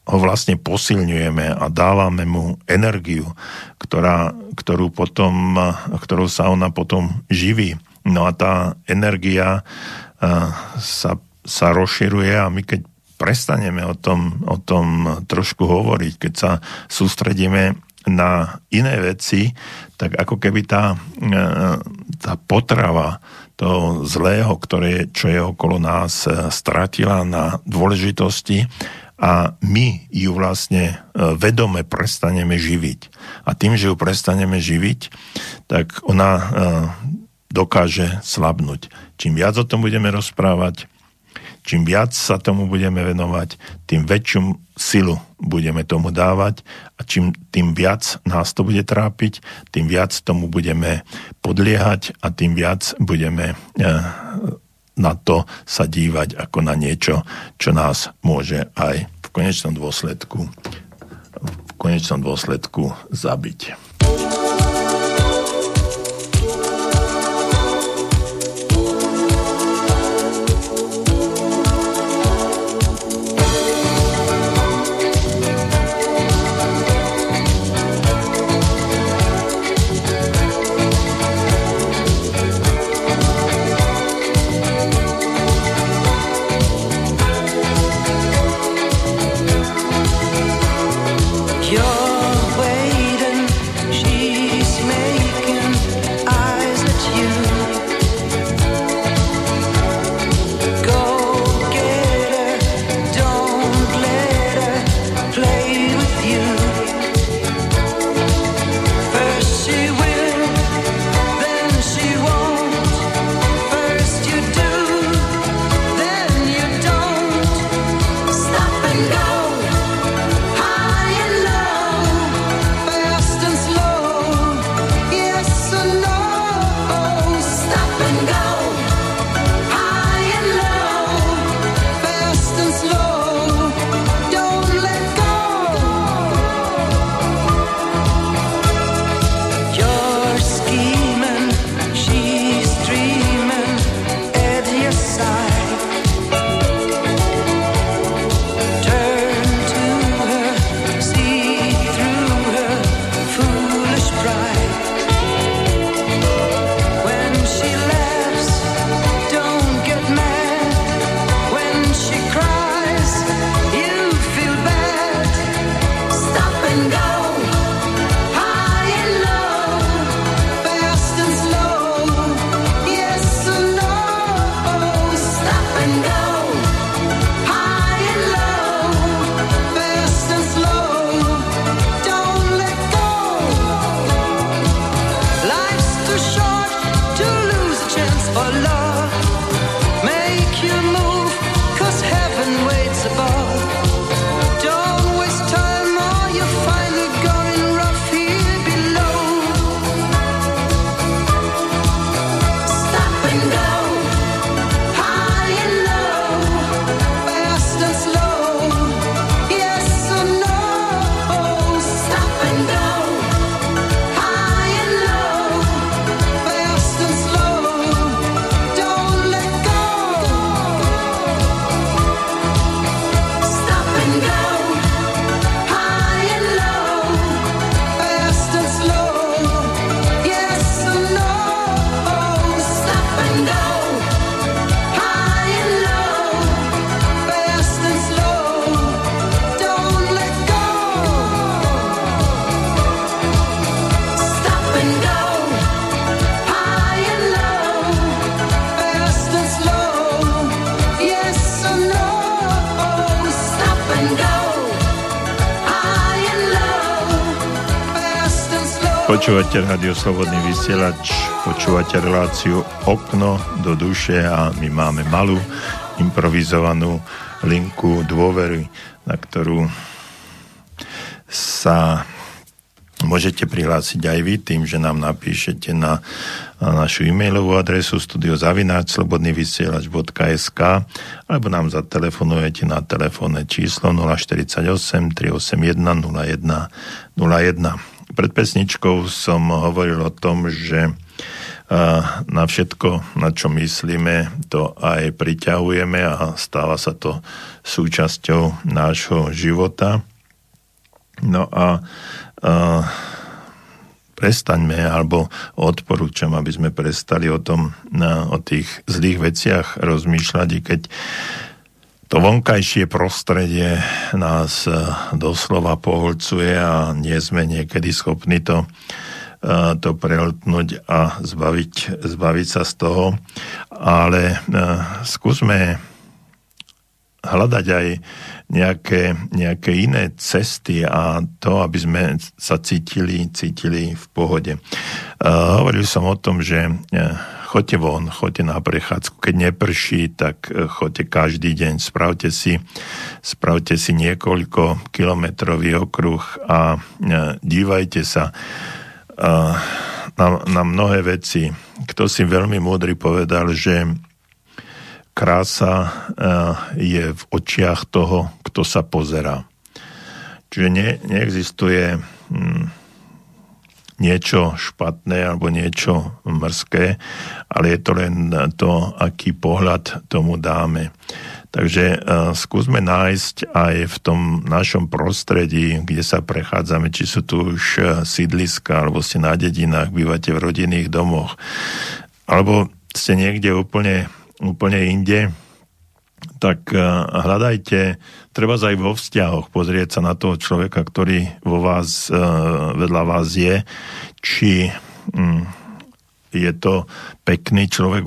ho vlastne posilňujeme a dávame mu energiu, ktorá, ktorú potom, ktorou sa ona potom živí. No a tá energia eh, sa, sa rozširuje a my keď prestaneme o tom, o tom trošku hovoriť, keď sa sústredíme na iné veci, tak ako keby tá, e, tá potrava toho zlého, ktoré, čo je okolo nás, e, stratila na dôležitosti a my ju vlastne e, vedome prestaneme živiť. A tým, že ju prestaneme živiť, tak ona dokáže slabnúť. Čím viac o tom budeme rozprávať, čím viac sa tomu budeme venovať, tým väčšiu silu budeme tomu dávať a čím tým viac nás to bude trápiť, tým viac tomu budeme podliehať a tým viac budeme eh, na to sa dívať ako na niečo, čo nás môže aj v konečnom dôsledku v konečnom dôsledku zabiť. Počúvate Radio Slobodný vysielač, počúvate reláciu Okno do duše a my máme malú improvizovanú linku dôvery, na ktorú sa môžete prihlásiť aj vy tým, že nám napíšete na, na našu e-mailovú adresu studiozavináč.slobodnyvysielač.sk alebo nám zatelefonujete na telefónne číslo 048 381 01 01 pred pesničkou som hovoril o tom, že na všetko, na čo myslíme, to aj priťahujeme a stáva sa to súčasťou nášho života. No a, a prestaňme, alebo odporúčam, aby sme prestali o tom, na, o tých zlých veciach rozmýšľať, i keď to vonkajšie prostredie nás e, doslova poholcuje a nie sme niekedy schopní to, e, to prehltnúť a zbaviť, zbaviť sa z toho. Ale e, skúsme hľadať aj nejaké, nejaké iné cesty a to, aby sme sa cítili, cítili v pohode. Hovoril som o tom, že choďte von, choďte na prechádzku. Keď neprší, tak e, choďte každý deň. Spravte si, spravte si niekoľko kilometrový okruh a e, dívajte sa e, na, na mnohé veci. Kto si veľmi múdry povedal, že krása je v očiach toho, kto sa pozerá. Čiže ne, neexistuje hm, niečo špatné alebo niečo mrzké, ale je to len to, aký pohľad tomu dáme. Takže uh, skúsme nájsť aj v tom našom prostredí, kde sa prechádzame, či sú tu už uh, sídliska, alebo ste na dedinách, bývate v rodinných domoch, alebo ste niekde úplne, úplne inde, tak uh, hľadajte treba aj vo vzťahoch pozrieť sa na toho človeka, ktorý vo vás, e, vedľa vás je, či mm, je to pekný človek,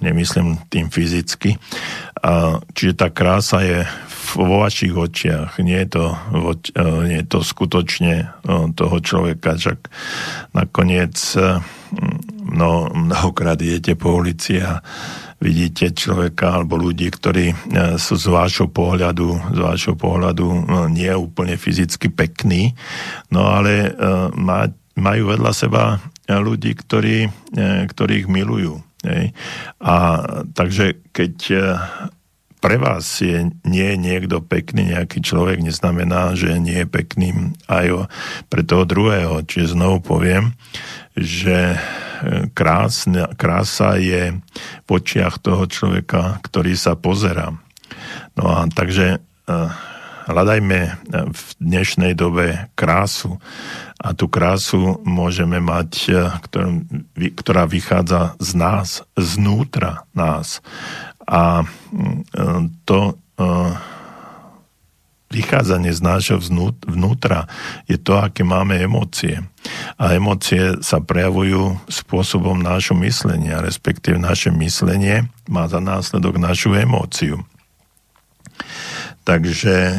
nemyslím tým fyzicky, čiže tá krása je vo vašich očiach, nie je to, e, nie je to skutočne toho človeka, však nakoniec no, mnohokrát idete po ulici a vidíte človeka alebo ľudí, ktorí e, sú z vášho pohľadu, z vášho pohľadu e, nie úplne fyzicky pekní, no ale e, majú vedľa seba ľudí, ktorí, ktorých milujú. A takže keď pre vás je nie niekto pekný, nejaký človek, neznamená, že nie je pekným aj pre toho druhého. Čiže znovu poviem, že krásna, krása je v očiach toho človeka, ktorý sa pozerá. No a takže eh, hľadajme eh, v dnešnej dobe krásu a tú krásu môžeme mať, ktorá vychádza z nás, znútra nás. A mm, to vychádzanie z nášho vnútra je to, aké máme emócie. A emócie sa prejavujú spôsobom nášho myslenia, respektíve naše myslenie má za následok našu emóciu. Takže e,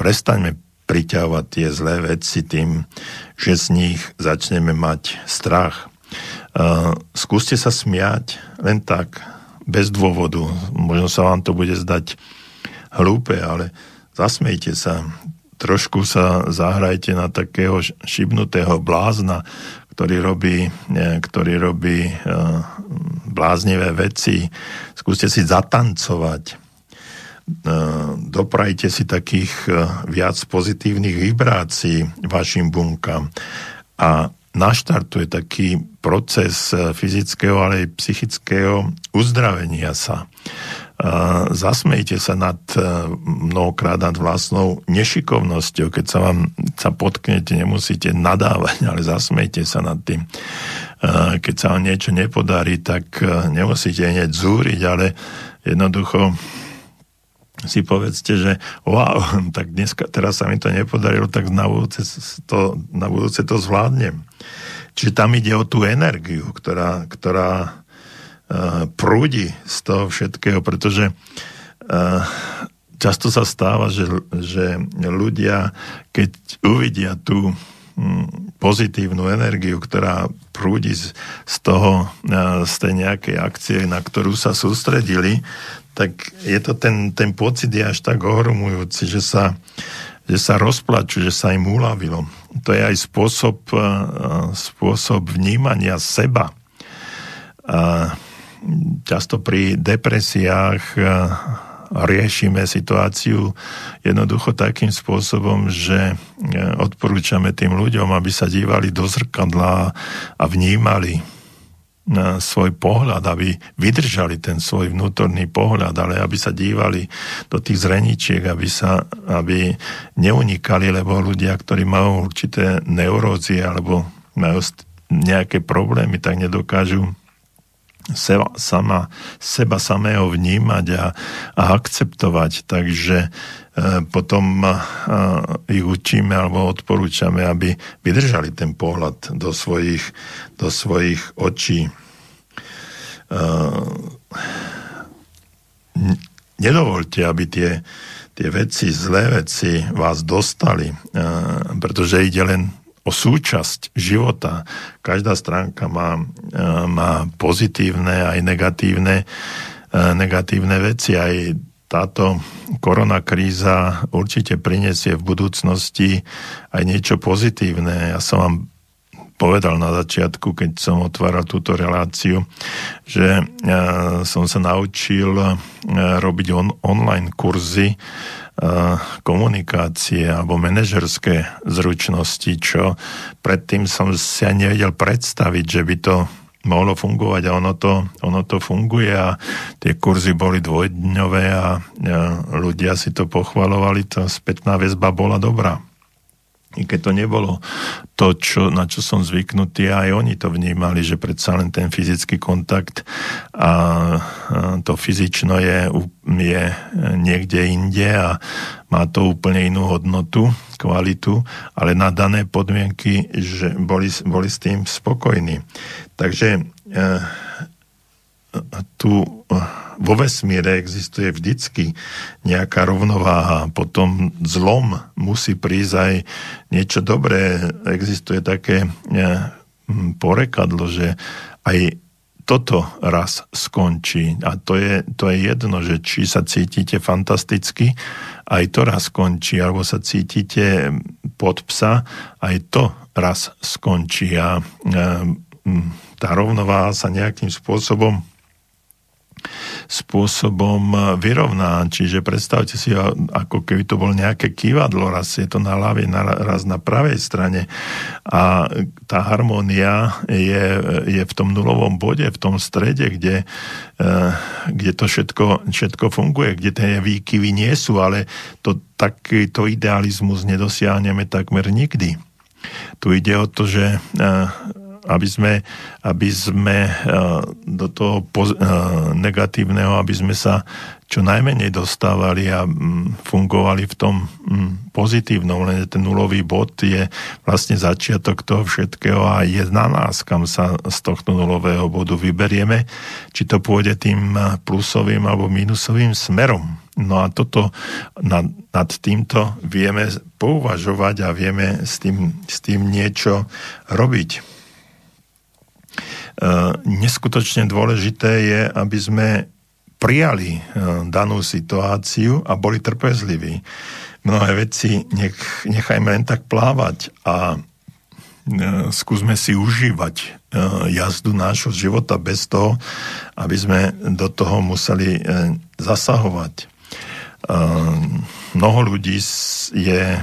prestaňme priťahovať tie zlé veci tým, že z nich začneme mať strach. E, skúste sa smiať len tak, bez dôvodu. Možno sa vám to bude zdať hlúpe, ale zasmejte sa, trošku sa zahrajte na takého šibnutého blázna, ktorý robí, ktorý robí e, bláznivé veci. Skúste si zatancovať. E, doprajte si takých e, viac pozitívnych vibrácií vašim bunkám a naštartuje taký proces fyzického, ale aj psychického uzdravenia sa zasmejte sa nad e, mnohokrát nad vlastnou nešikovnosťou, keď sa vám sa potknete, nemusíte nadávať, ale zasmejte sa nad tým. E, keď sa vám niečo nepodarí, tak e, nemusíte hneď zúriť, ale jednoducho si povedzte, že wow, tak dneska, teraz sa mi to nepodarilo, tak na budúce to, na budúce to zvládnem. Čiže tam ide o tú energiu, ktorá, ktorá prúdi z toho všetkého, pretože často sa stáva, že, že ľudia, keď uvidia tú pozitívnu energiu, ktorá prúdi z, z toho, z tej nejakej akcie, na ktorú sa sústredili, tak je to ten, ten pocit je až tak ohromujúci, že sa, že sa rozplačú, že sa im uľavilo. To je aj spôsob, spôsob vnímania seba. A často pri depresiách riešime situáciu jednoducho takým spôsobom, že odporúčame tým ľuďom, aby sa dívali do zrkadla a vnímali na svoj pohľad, aby vydržali ten svoj vnútorný pohľad, ale aby sa dívali do tých zreničiek, aby, sa, aby neunikali, lebo ľudia, ktorí majú určité neurózy alebo majú nejaké problémy, tak nedokážu seba, sama, seba samého vnímať a, a akceptovať. Takže e, potom e, ich učíme alebo odporúčame, aby vydržali ten pohľad do svojich, do svojich očí. E, nedovolte, aby tie, tie veci, zlé veci vás dostali, e, pretože ide len o súčasť života. Každá stránka má, e, má pozitívne aj negatívne, e, negatívne veci. Aj táto koronakríza určite prinesie v budúcnosti aj niečo pozitívne. Ja som vám povedal na začiatku, keď som otváral túto reláciu, že e, som sa naučil robiť on, online kurzy komunikácie alebo manažerské zručnosti, čo predtým som si aj nevedel predstaviť, že by to mohlo fungovať a ono to, ono to funguje a tie kurzy boli dvojdňové a, a ľudia si to pochvalovali, tá spätná väzba bola dobrá i keď to nebolo to, čo, na čo som zvyknutý, aj oni to vnímali, že predsa len ten fyzický kontakt a to fyzično je, je niekde inde a má to úplne inú hodnotu, kvalitu, ale na dané podmienky, že boli, boli s tým spokojní. Takže e, tu vo vesmíre existuje vždycky nejaká rovnováha, potom zlom musí prísť aj niečo dobré. Existuje také porekadlo, že aj toto raz skončí. A to je, to je jedno, že či sa cítite fantasticky, aj to raz skončí, alebo sa cítite pod psa, aj to raz skončí. A tá rovnováha sa nejakým spôsobom spôsobom vyrovná. Čiže predstavte si, ako keby to bol nejaké kývadlo, raz je to na ľavej, raz na pravej strane a tá harmónia je, je v tom nulovom bode, v tom strede, kde, eh, kde to všetko, všetko funguje, kde tie výkyvy nie sú, ale to, takýto idealizmus nedosiahneme takmer nikdy. Tu ide o to, že eh, aby sme, aby sme eh, do toho eh, negatívneho, aby sme sa čo najmenej dostávali a mm, fungovali v tom mm, pozitívnom, len ten nulový bod je vlastne začiatok toho všetkého a je na nás, kam sa z tohto nulového bodu vyberieme, či to pôjde tým eh, plusovým alebo minusovým smerom. No a toto nad, nad týmto vieme pouvažovať a vieme s tým, s tým niečo robiť. Eh, neskutočne dôležité je, aby sme prijali eh, danú situáciu a boli trpezliví. Mnohé veci nech, nechajme len tak plávať a eh, skúsme si užívať jazdu nášho života bez toho, aby sme do toho museli zasahovať. Mnoho ľudí je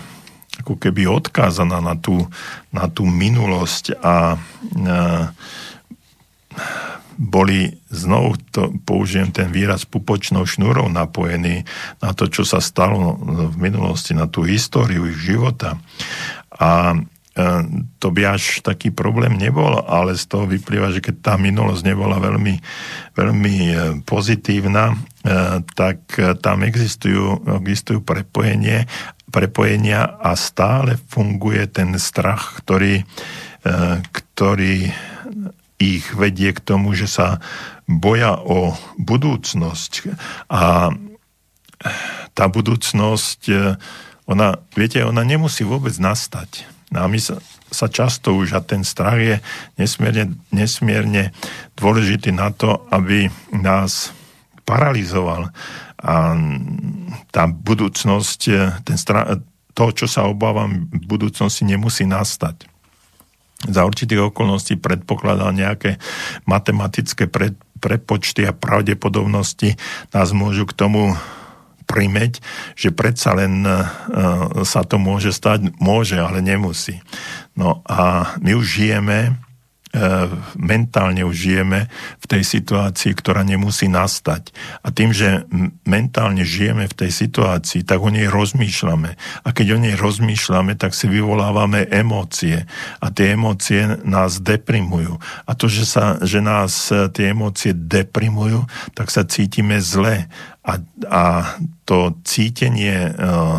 ako keby odkázaná na tú, na tú minulosť a boli znovu, to, použijem ten výraz, pupočnou šnúrou napojení na to, čo sa stalo v minulosti, na tú históriu ich života. A e, to by až taký problém nebol, ale z toho vyplýva, že keď tá minulosť nebola veľmi, veľmi e, pozitívna, e, tak tam existujú, existujú prepojenie, prepojenia a stále funguje ten strach, ktorý, ktorý ich vedie k tomu, že sa boja o budúcnosť. A tá budúcnosť, ona, viete, ona nemusí vôbec nastať. No a my sa, sa často už a ten strach je nesmierne, nesmierne dôležitý na to, aby nás paralizoval a tá budúcnosť, ten strach, to, čo sa obávam v budúcnosti, nemusí nastať. Za určitých okolností predpokladá nejaké matematické pred, prepočty a pravdepodobnosti nás môžu k tomu primeť, že predsa len uh, sa to môže stať, môže, ale nemusí. No a my už žijeme E, mentálne už žijeme v tej situácii, ktorá nemusí nastať. A tým, že mentálne žijeme v tej situácii, tak o nej rozmýšľame. A keď o nej rozmýšľame, tak si vyvolávame emócie. A tie emócie nás deprimujú. A to, že, sa, že nás e, tie emócie deprimujú, tak sa cítime zle. A, a to cítenie uh,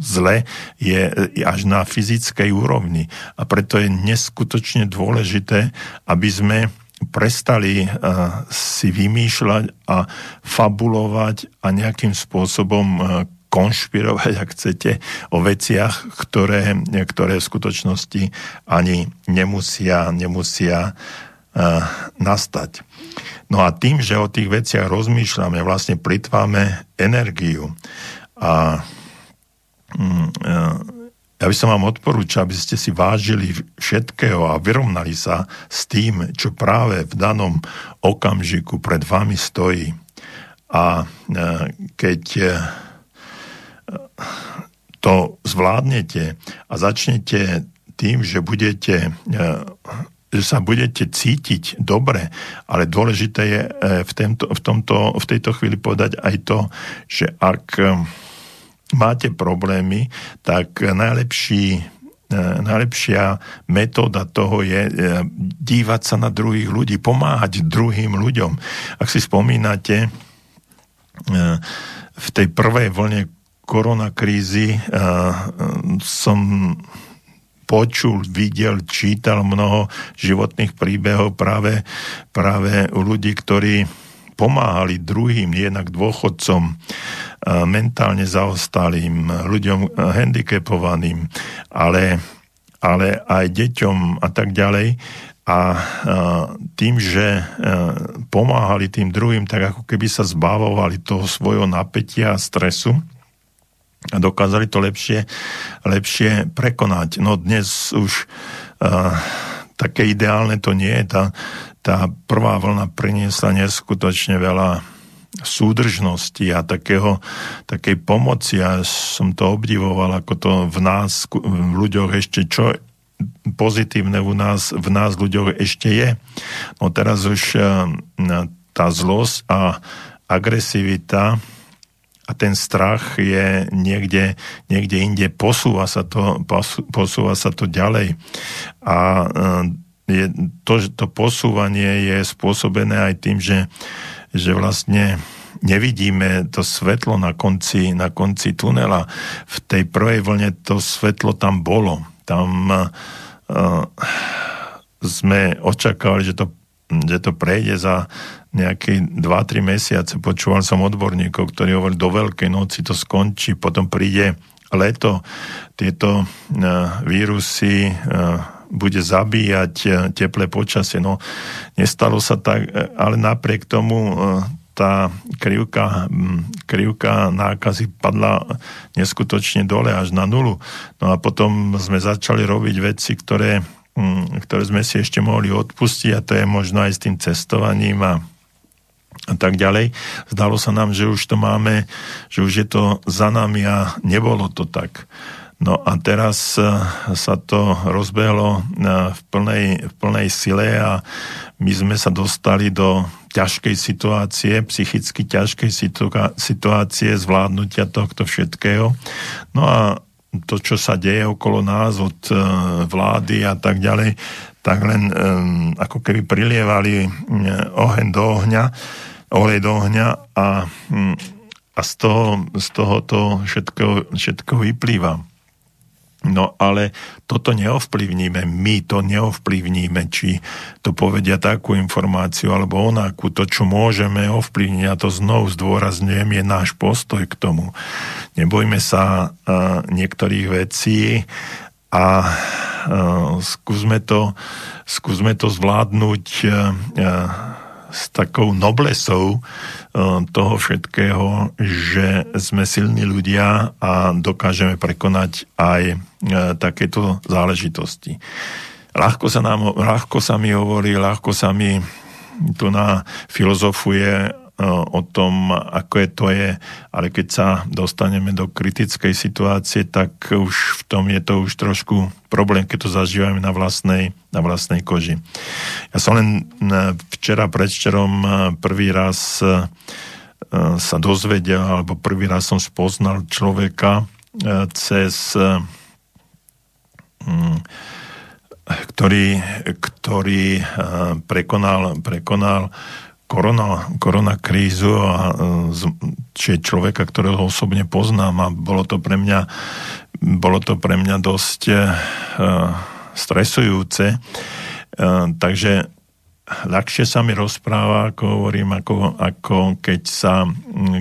zle je až na fyzickej úrovni. A preto je neskutočne dôležité, aby sme prestali uh, si vymýšľať a fabulovať a nejakým spôsobom uh, konšpirovať, ak chcete, o veciach, ktoré, ktoré v skutočnosti ani nemusia, nemusia uh, nastať. No a tým, že o tých veciach rozmýšľame, vlastne plitváme energiu. A ja by som vám odporúčal, aby ste si vážili všetkého a vyrovnali sa s tým, čo práve v danom okamžiku pred vami stojí. A e, keď e, to zvládnete a začnete tým, že budete že sa budete cítiť dobre, ale dôležité je v, tento, v, tomto, v tejto chvíli povedať aj to, že ak máte problémy, tak najlepší e, najlepšia metóda toho je e, dívať sa na druhých ľudí, pomáhať druhým ľuďom. Ak si spomínate, e, v tej prvej vlne koronakrízy som počul, videl, čítal mnoho životných príbehov práve, práve u ľudí, ktorí pomáhali druhým, jednak dôchodcom, mentálne zaostalým, ľuďom handicapovaným, ale, ale aj deťom a tak ďalej. A tým, že pomáhali tým druhým, tak ako keby sa zbavovali toho svojho napätia a stresu, a dokázali to lepšie, lepšie prekonať. No dnes už uh, také ideálne to nie je. Tá, tá prvá vlna priniesla neskutočne veľa súdržnosti a takého, takej pomoci a som to obdivoval, ako to v nás, v ľuďoch ešte čo pozitívne v nás, v nás ľuďoch ešte je. No teraz už eh, tá zlosť a agresivita a ten strach je niekde, niekde inde, posúva sa to, posúva sa to ďalej. A eh, je, to, to posúvanie je spôsobené aj tým, že, že vlastne nevidíme to svetlo na konci, na konci tunela. V tej prvej vlne to svetlo tam bolo. Tam uh, sme očakávali, že to, že to prejde za nejaké 2-3 mesiace. Počúval som odborníkov, ktorí hovorili, do Veľkej noci to skončí, potom príde leto, tieto uh, vírusy uh, bude zabíjať e, teplé počasie. No, nestalo sa tak, e, ale napriek tomu e, tá krivka, krivka nákazy padla neskutočne dole až na nulu. No a potom sme začali robiť veci, ktoré, ktoré sme si ešte mohli odpustiť a to je možno aj s tým cestovaním a a tak ďalej. Zdalo sa nám, že už to máme, že už je to za nami a nebolo to tak. No a teraz e, sa to rozbehlo e, v plnej, v plnej sile a my sme sa dostali do ťažkej situácie, psychicky ťažkej situácie zvládnutia tohto všetkého. No a to, čo sa deje okolo nás od e, vlády a tak ďalej, tak len um, ako keby prilievali oheň do ohňa, olej do ohňa a, um, a z toho, z toho to všetko, všetko vyplýva. No ale toto neovplyvníme, my to neovplyvníme, či to povedia takú informáciu alebo onakú. To, čo môžeme ovplyvniť, a to znovu zdôrazňujem, je náš postoj k tomu. Nebojme sa uh, niektorých vecí a skúsme to, skúsme to zvládnuť s takou noblesou toho všetkého, že sme silní ľudia a dokážeme prekonať aj takéto záležitosti. Ľahko sa, nám, ľahko sa mi hovorí, ľahko sa mi tu na filozofuje o tom, ako je to je, ale keď sa dostaneme do kritickej situácie, tak už v tom je to už trošku problém, keď to zažívame na vlastnej, na vlastnej koži. Ja som len včera, predvčerom prvý raz sa dozvedel, alebo prvý raz som spoznal človeka cez ktorý, ktorý prekonal, prekonal korona, korona krízu a e, či človeka, ktorého osobne poznám a bolo to pre mňa, bolo to pre mňa dosť uh, stresujúce. Uh, takže ľahšie sa mi rozpráva, ako hovorím, ako, ako keď, sa,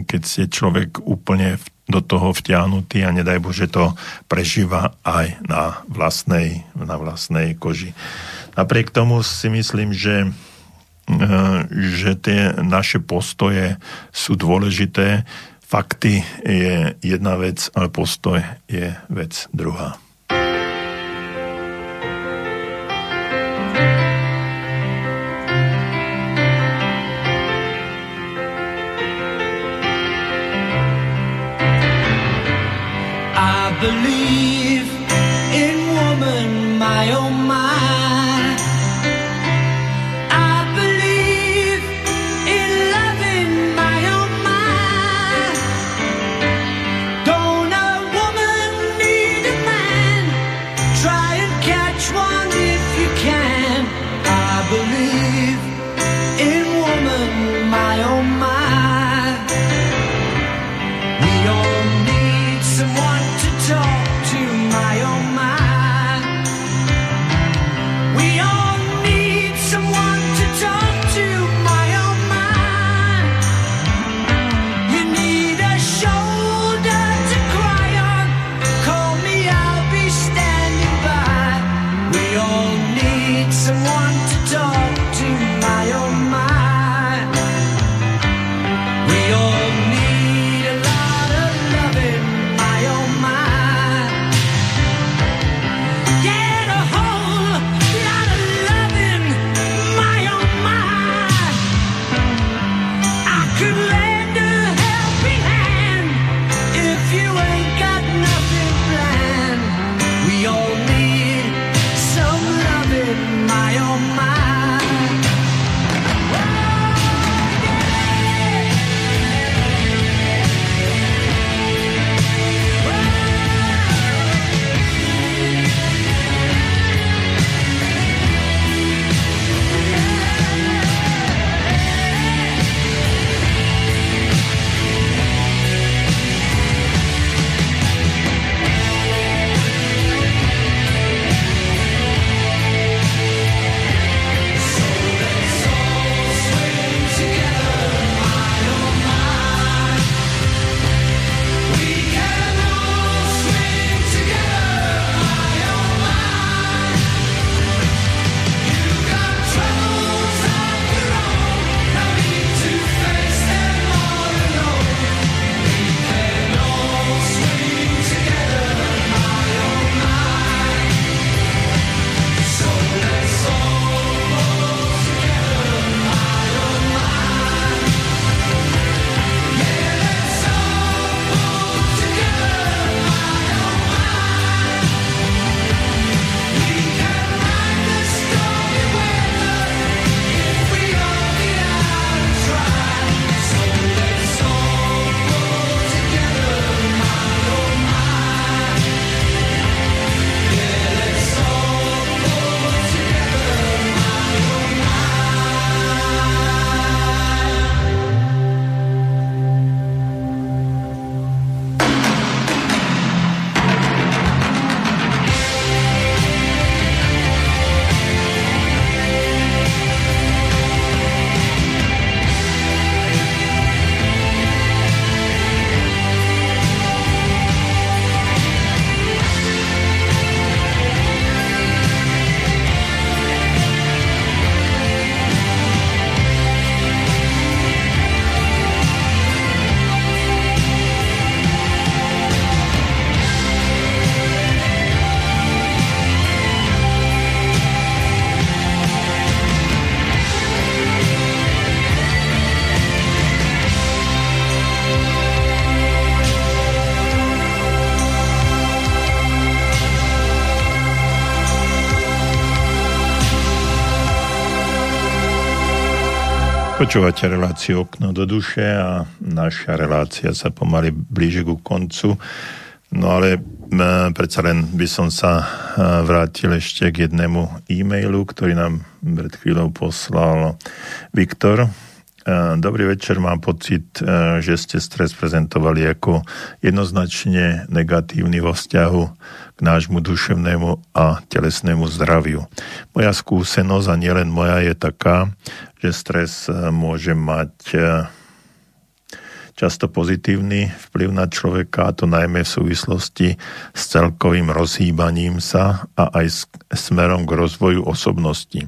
keď je človek úplne do toho vtiahnutý a nedaj Bože to prežíva aj na vlastnej, na vlastnej koži. Napriek tomu si myslím, že že tie naše postoje sú dôležité. Fakty je jedna vec, ale postoj je vec druhá. Počúvate reláciu Okno do duše a naša relácia sa pomaly blíži ku koncu. No ale e, predsa len by som sa e, vrátil ešte k jednému e-mailu, ktorý nám pred chvíľou poslal Viktor. E, dobrý večer, mám pocit, že ste stres prezentovali ako jednoznačne negatívny vo vzťahu k nášmu duševnému a telesnému zdraviu. Moja skúsenosť, a nielen moja, je taká, že stres eh, môže mať eh, často pozitívny vplyv na človeka, a to najmä v súvislosti s celkovým rozhýbaním sa a aj smerom k rozvoju osobnosti.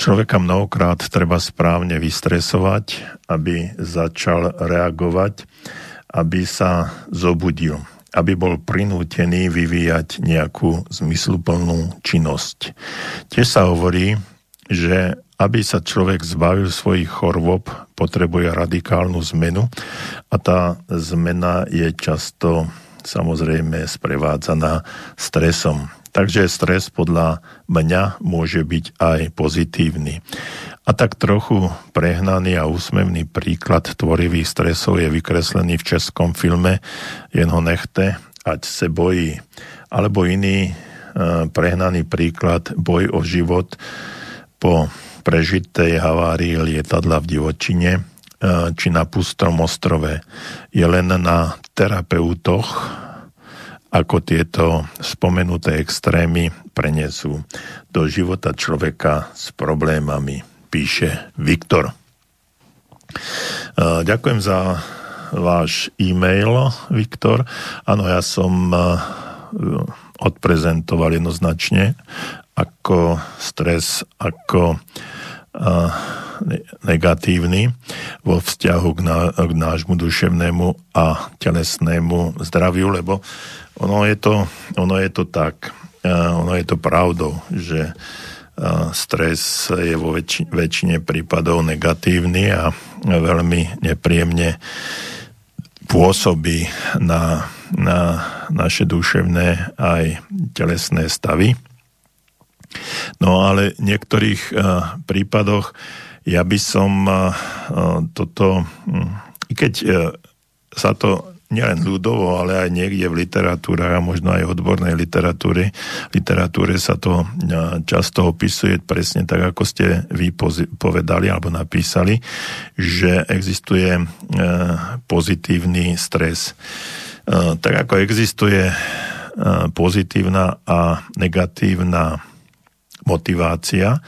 Človeka mnohokrát treba správne vystresovať, aby začal reagovať, aby sa zobudil aby bol prinútený vyvíjať nejakú zmysluplnú činnosť. Tiež sa hovorí, že aby sa človek zbavil svojich chorôb, potrebuje radikálnu zmenu a tá zmena je často samozrejme sprevádzaná stresom. Takže stres podľa mňa môže byť aj pozitívny. A tak trochu prehnaný a úsmevný príklad tvorivých stresov je vykreslený v českom filme Jen ho nechte, ať se bojí. Alebo iný e, prehnaný príklad Boj o život po prežitej havárii lietadla v divočine e, či na pustrom ostrove. Je len na terapeutoch, ako tieto spomenuté extrémy prenesú do života človeka s problémami, píše Viktor. E, ďakujem za váš e-mail, Viktor. Áno, ja som e, odprezentoval jednoznačne ako stres, ako e, negatívny vo vzťahu k, ná, k nášmu duševnému a telesnému zdraviu, lebo ono je to, ono je to tak, ono je to pravdou, že stres je vo väčši, väčšine prípadov negatívny a veľmi nepríjemne pôsobí na, na naše duševné aj telesné stavy. No ale v niektorých prípadoch ja by som toto, hm, i keď e, sa to nielen ľudovo, ale aj niekde v literatúre a možno aj odbornej literatúre. literatúre sa to často opisuje presne tak, ako ste vy povedali alebo napísali, že existuje e, pozitívny stres. E, tak ako existuje e, pozitívna a negatívna motivácia,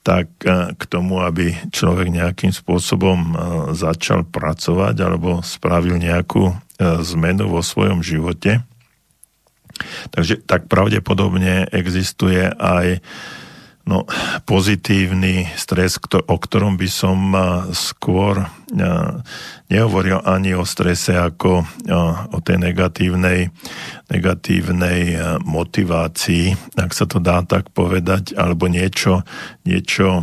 tak e, k tomu, aby človek nejakým spôsobom e, začal pracovať alebo spravil nejakú e, zmenu vo svojom živote. Takže tak pravdepodobne existuje aj no, pozitívny stres, o ktorom by som skôr nehovoril ani o strese ako o tej negatívnej, negatívnej e, motivácii, ak sa to dá tak povedať, alebo niečo, niečo e,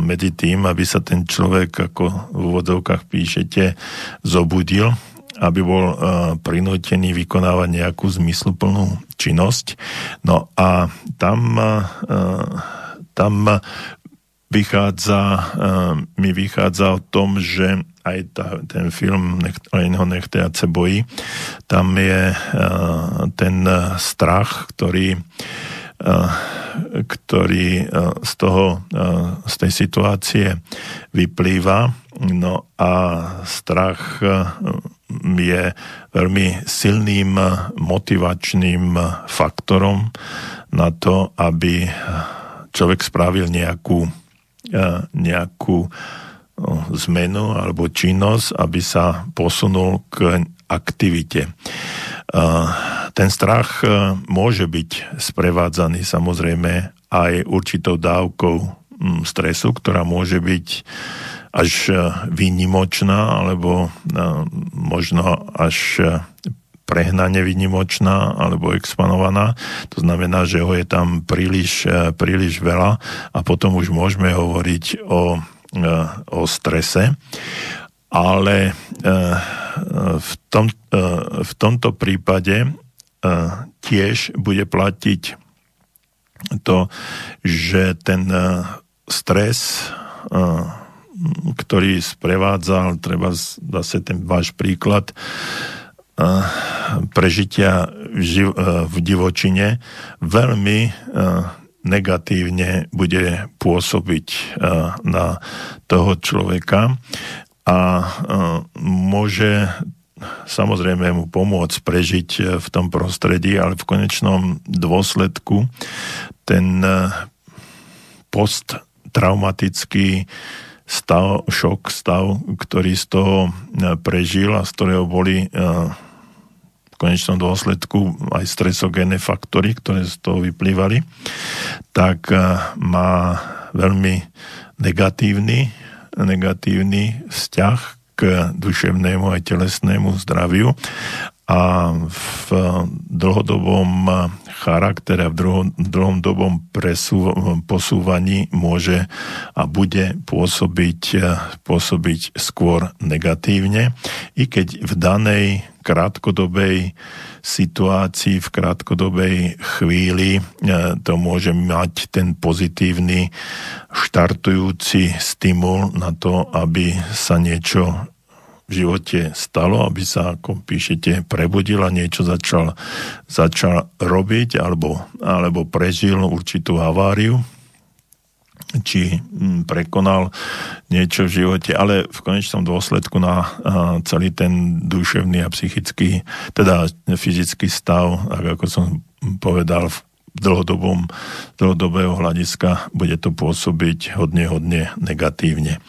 medzi tým, aby sa ten človek, ako v úvodzovkách píšete, zobudil, aby bol uh, prinútený vykonávať nejakú zmysluplnú činnosť. No a tam, uh, tam vychádza, uh, mi vychádza o tom, že aj tá, ten film Len ho nechte a se bojí, tam je ten strach, ktorý ktorý z toho, z tej situácie vyplýva. No a strach je veľmi silným motivačným faktorom na to, aby človek spravil nejakú, nejakú zmenu alebo činnosť, aby sa posunul k aktivite. Ten strach e, môže byť sprevádzaný samozrejme aj určitou dávkou stresu, ktorá môže byť až e, výnimočná alebo e, možno až prehnane výnimočná alebo expanovaná. To znamená, že ho je tam príliš, príliš veľa a potom už môžeme hovoriť o o strese, ale e, v, tom, e, v tomto prípade e, tiež bude platiť to, že ten stres ktorý sprevádzal, treba zase ten váš príklad, prežitia v divočine. Veľmi negatívne bude pôsobiť na toho človeka a môže samozrejme mu pomôcť prežiť v tom prostredí, ale v konečnom dôsledku ten posttraumatický stav, šok, stav, ktorý z toho prežil a z ktorého boli v konečnom dôsledku aj stresogénne faktory, ktoré z toho vyplývali, tak eh, má veľmi negatívny, negatívny vzťah k duševnému aj telesnému zdraviu a v dlhodobom charaktere, v druhom, druhom dobom presú, posúvaní môže a bude pôsobiť, pôsobiť skôr negatívne, i keď v danej krátkodobej situácii, v krátkodobej chvíli to môže mať ten pozitívny štartujúci stimul na to, aby sa niečo v živote stalo, aby sa, ako píšete, a niečo začal, začal robiť alebo, alebo prežil určitú haváriu, či mm, prekonal niečo v živote, ale v konečnom dôsledku na celý ten duševný a psychický, teda fyzický stav, ako som povedal, v dlhodobom, dlhodobého hľadiska bude to pôsobiť hodne, hodne negatívne.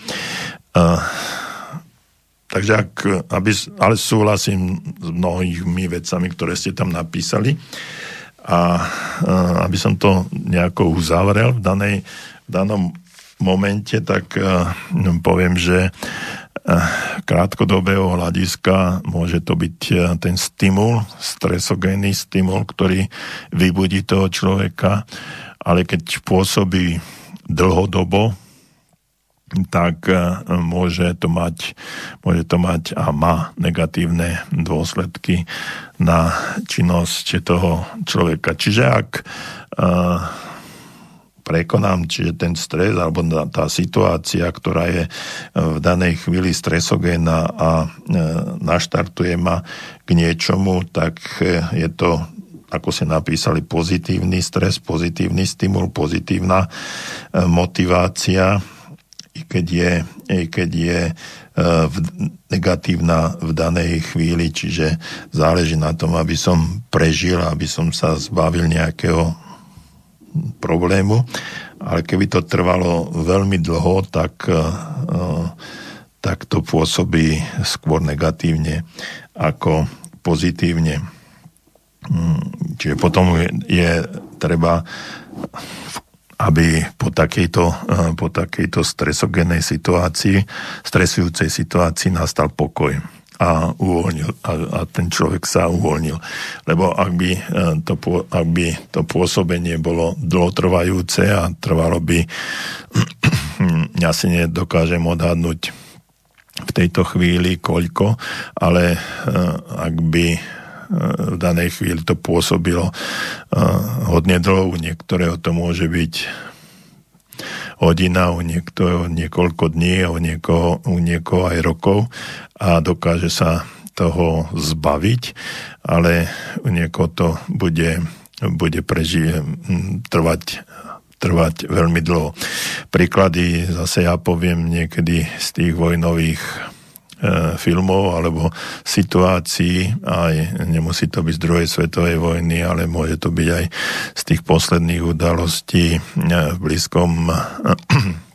Takže ak, aby, ale súhlasím s mnohými vecami, ktoré ste tam napísali. A aby som to nejako uzavrel v danej v danom momente, tak no, poviem, že eh, krátkodobého hľadiska môže to byť ten stimul, stresogénny stimul, ktorý vybudí toho človeka, ale keď pôsobí dlhodobo, tak môže to mať, môže to mať a má negatívne dôsledky na činnosť toho človeka. Čiže ak prekonám, čiže ten stres alebo tá situácia, ktorá je e, v danej chvíli stresogénna a naštartuje ma k niečomu, tak je to ako ste napísali, pozitívny stres, pozitívny stimul, pozitívna motivácia, keď je, keď je v, negatívna v danej chvíli, čiže záleží na tom, aby som prežil, aby som sa zbavil nejakého problému, ale keby to trvalo veľmi dlho, tak, eh, tak to pôsobí skôr negatívne ako pozitívne. Mm, čiže potom je, je treba, aby po takejto, eh, po takejto stresogénnej situácii, stresujúcej situácii nastal pokoj a uvoľnil a, a ten človek sa uvoľnil. Lebo ak by, e, to, ak by to pôsobenie bolo dlhotrvajúce a trvalo by, ja si nedokážem odhadnúť v tejto chvíli koľko, ale e, ak by v danej chvíli to pôsobilo hodne dlho, u niektorého to môže byť hodina, u niektorého niekoľko dní, u niekoho, u niekoho aj rokov a dokáže sa toho zbaviť, ale u niekoho to bude, bude prežije, trvať trvať veľmi dlho. Príklady zase ja poviem niekedy z tých vojnových E, filmov alebo situácií, aj nemusí to byť z druhej svetovej vojny, ale môže to byť aj z tých posledných udalostí e, v blízkom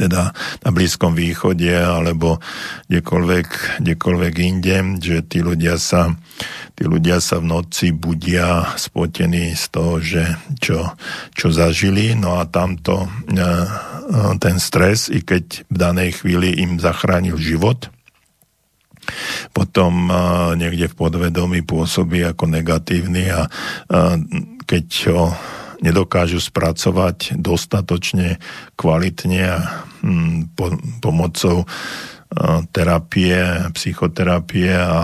teda na Blízkom východe alebo kdekoľvek, kdekoľvek inde, že tí ľudia sa tí ľudia sa v noci budia spotení z toho, že čo, čo zažili, no a tamto e, ten stres, i keď v danej chvíli im zachránil život, potom niekde v podvedomí pôsobí ako negatívny a keď ho nedokážu spracovať dostatočne kvalitne a hm, po, pomocou terapie, psychoterapie a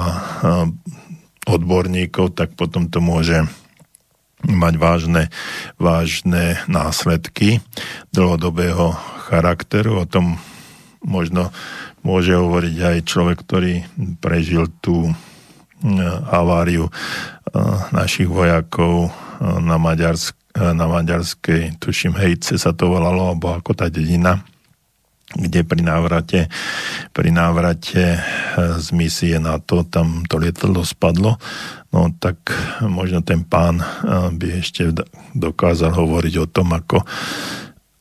odborníkov, tak potom to môže mať vážne, vážne následky dlhodobého charakteru. O tom možno môže hovoriť aj človek, ktorý prežil tú haváriu našich vojakov na, Maďarsk, na maďarskej, tuším, Hejce sa to volalo, alebo ako tá dedina, kde pri návrate, pri návrate z misie NATO tam to lietadlo spadlo, no tak možno ten pán by ešte dokázal hovoriť o tom, ako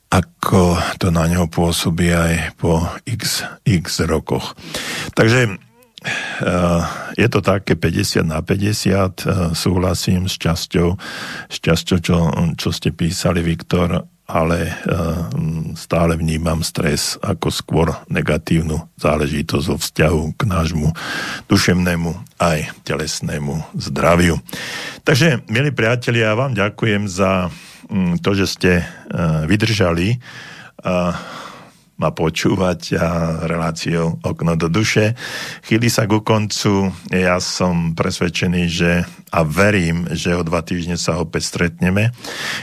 ako to na neho pôsobí aj po x, x rokoch. Takže Eh, je to také 50 na 50, eh, súhlasím s časťou, s časťou čo, čo ste písali, Viktor, ale eh, stále vnímam stres ako skôr negatívnu záležitosť vo vzťahu k nášmu duševnému aj telesnému zdraviu. Takže, milí priatelia, ja vám ďakujem za to, že ste vydržali ma počúvať a reláciou Okno do duše. Chýli sa ku koncu. Ja som presvedčený, že a verím, že o dva týždne sa opäť stretneme,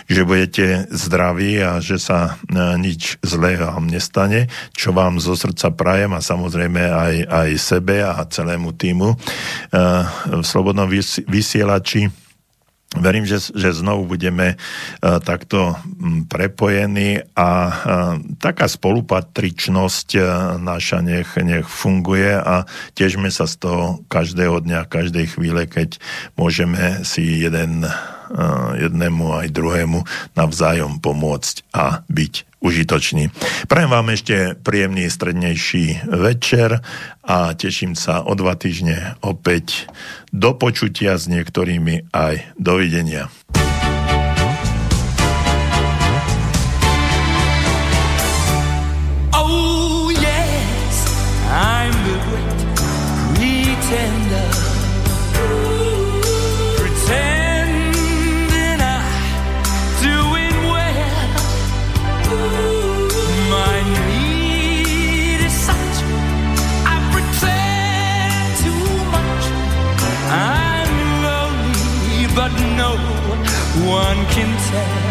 že budete zdraví a že sa e, nič zlé vám nestane, čo vám zo srdca prajem a samozrejme aj, aj sebe a celému týmu e, v Slobodnom vysielači Verím, že, že znovu budeme uh, takto um, prepojení a uh, taká spolupatričnosť uh, naša nech, nech funguje a tiežme sa z toho každého dňa, každej chvíle, keď môžeme si jeden, jednému aj druhému navzájom pomôcť a byť užitočný. Prajem vám ešte príjemný strednejší večer a teším sa o dva týždne opäť do počutia s niektorými aj dovidenia. Can tell.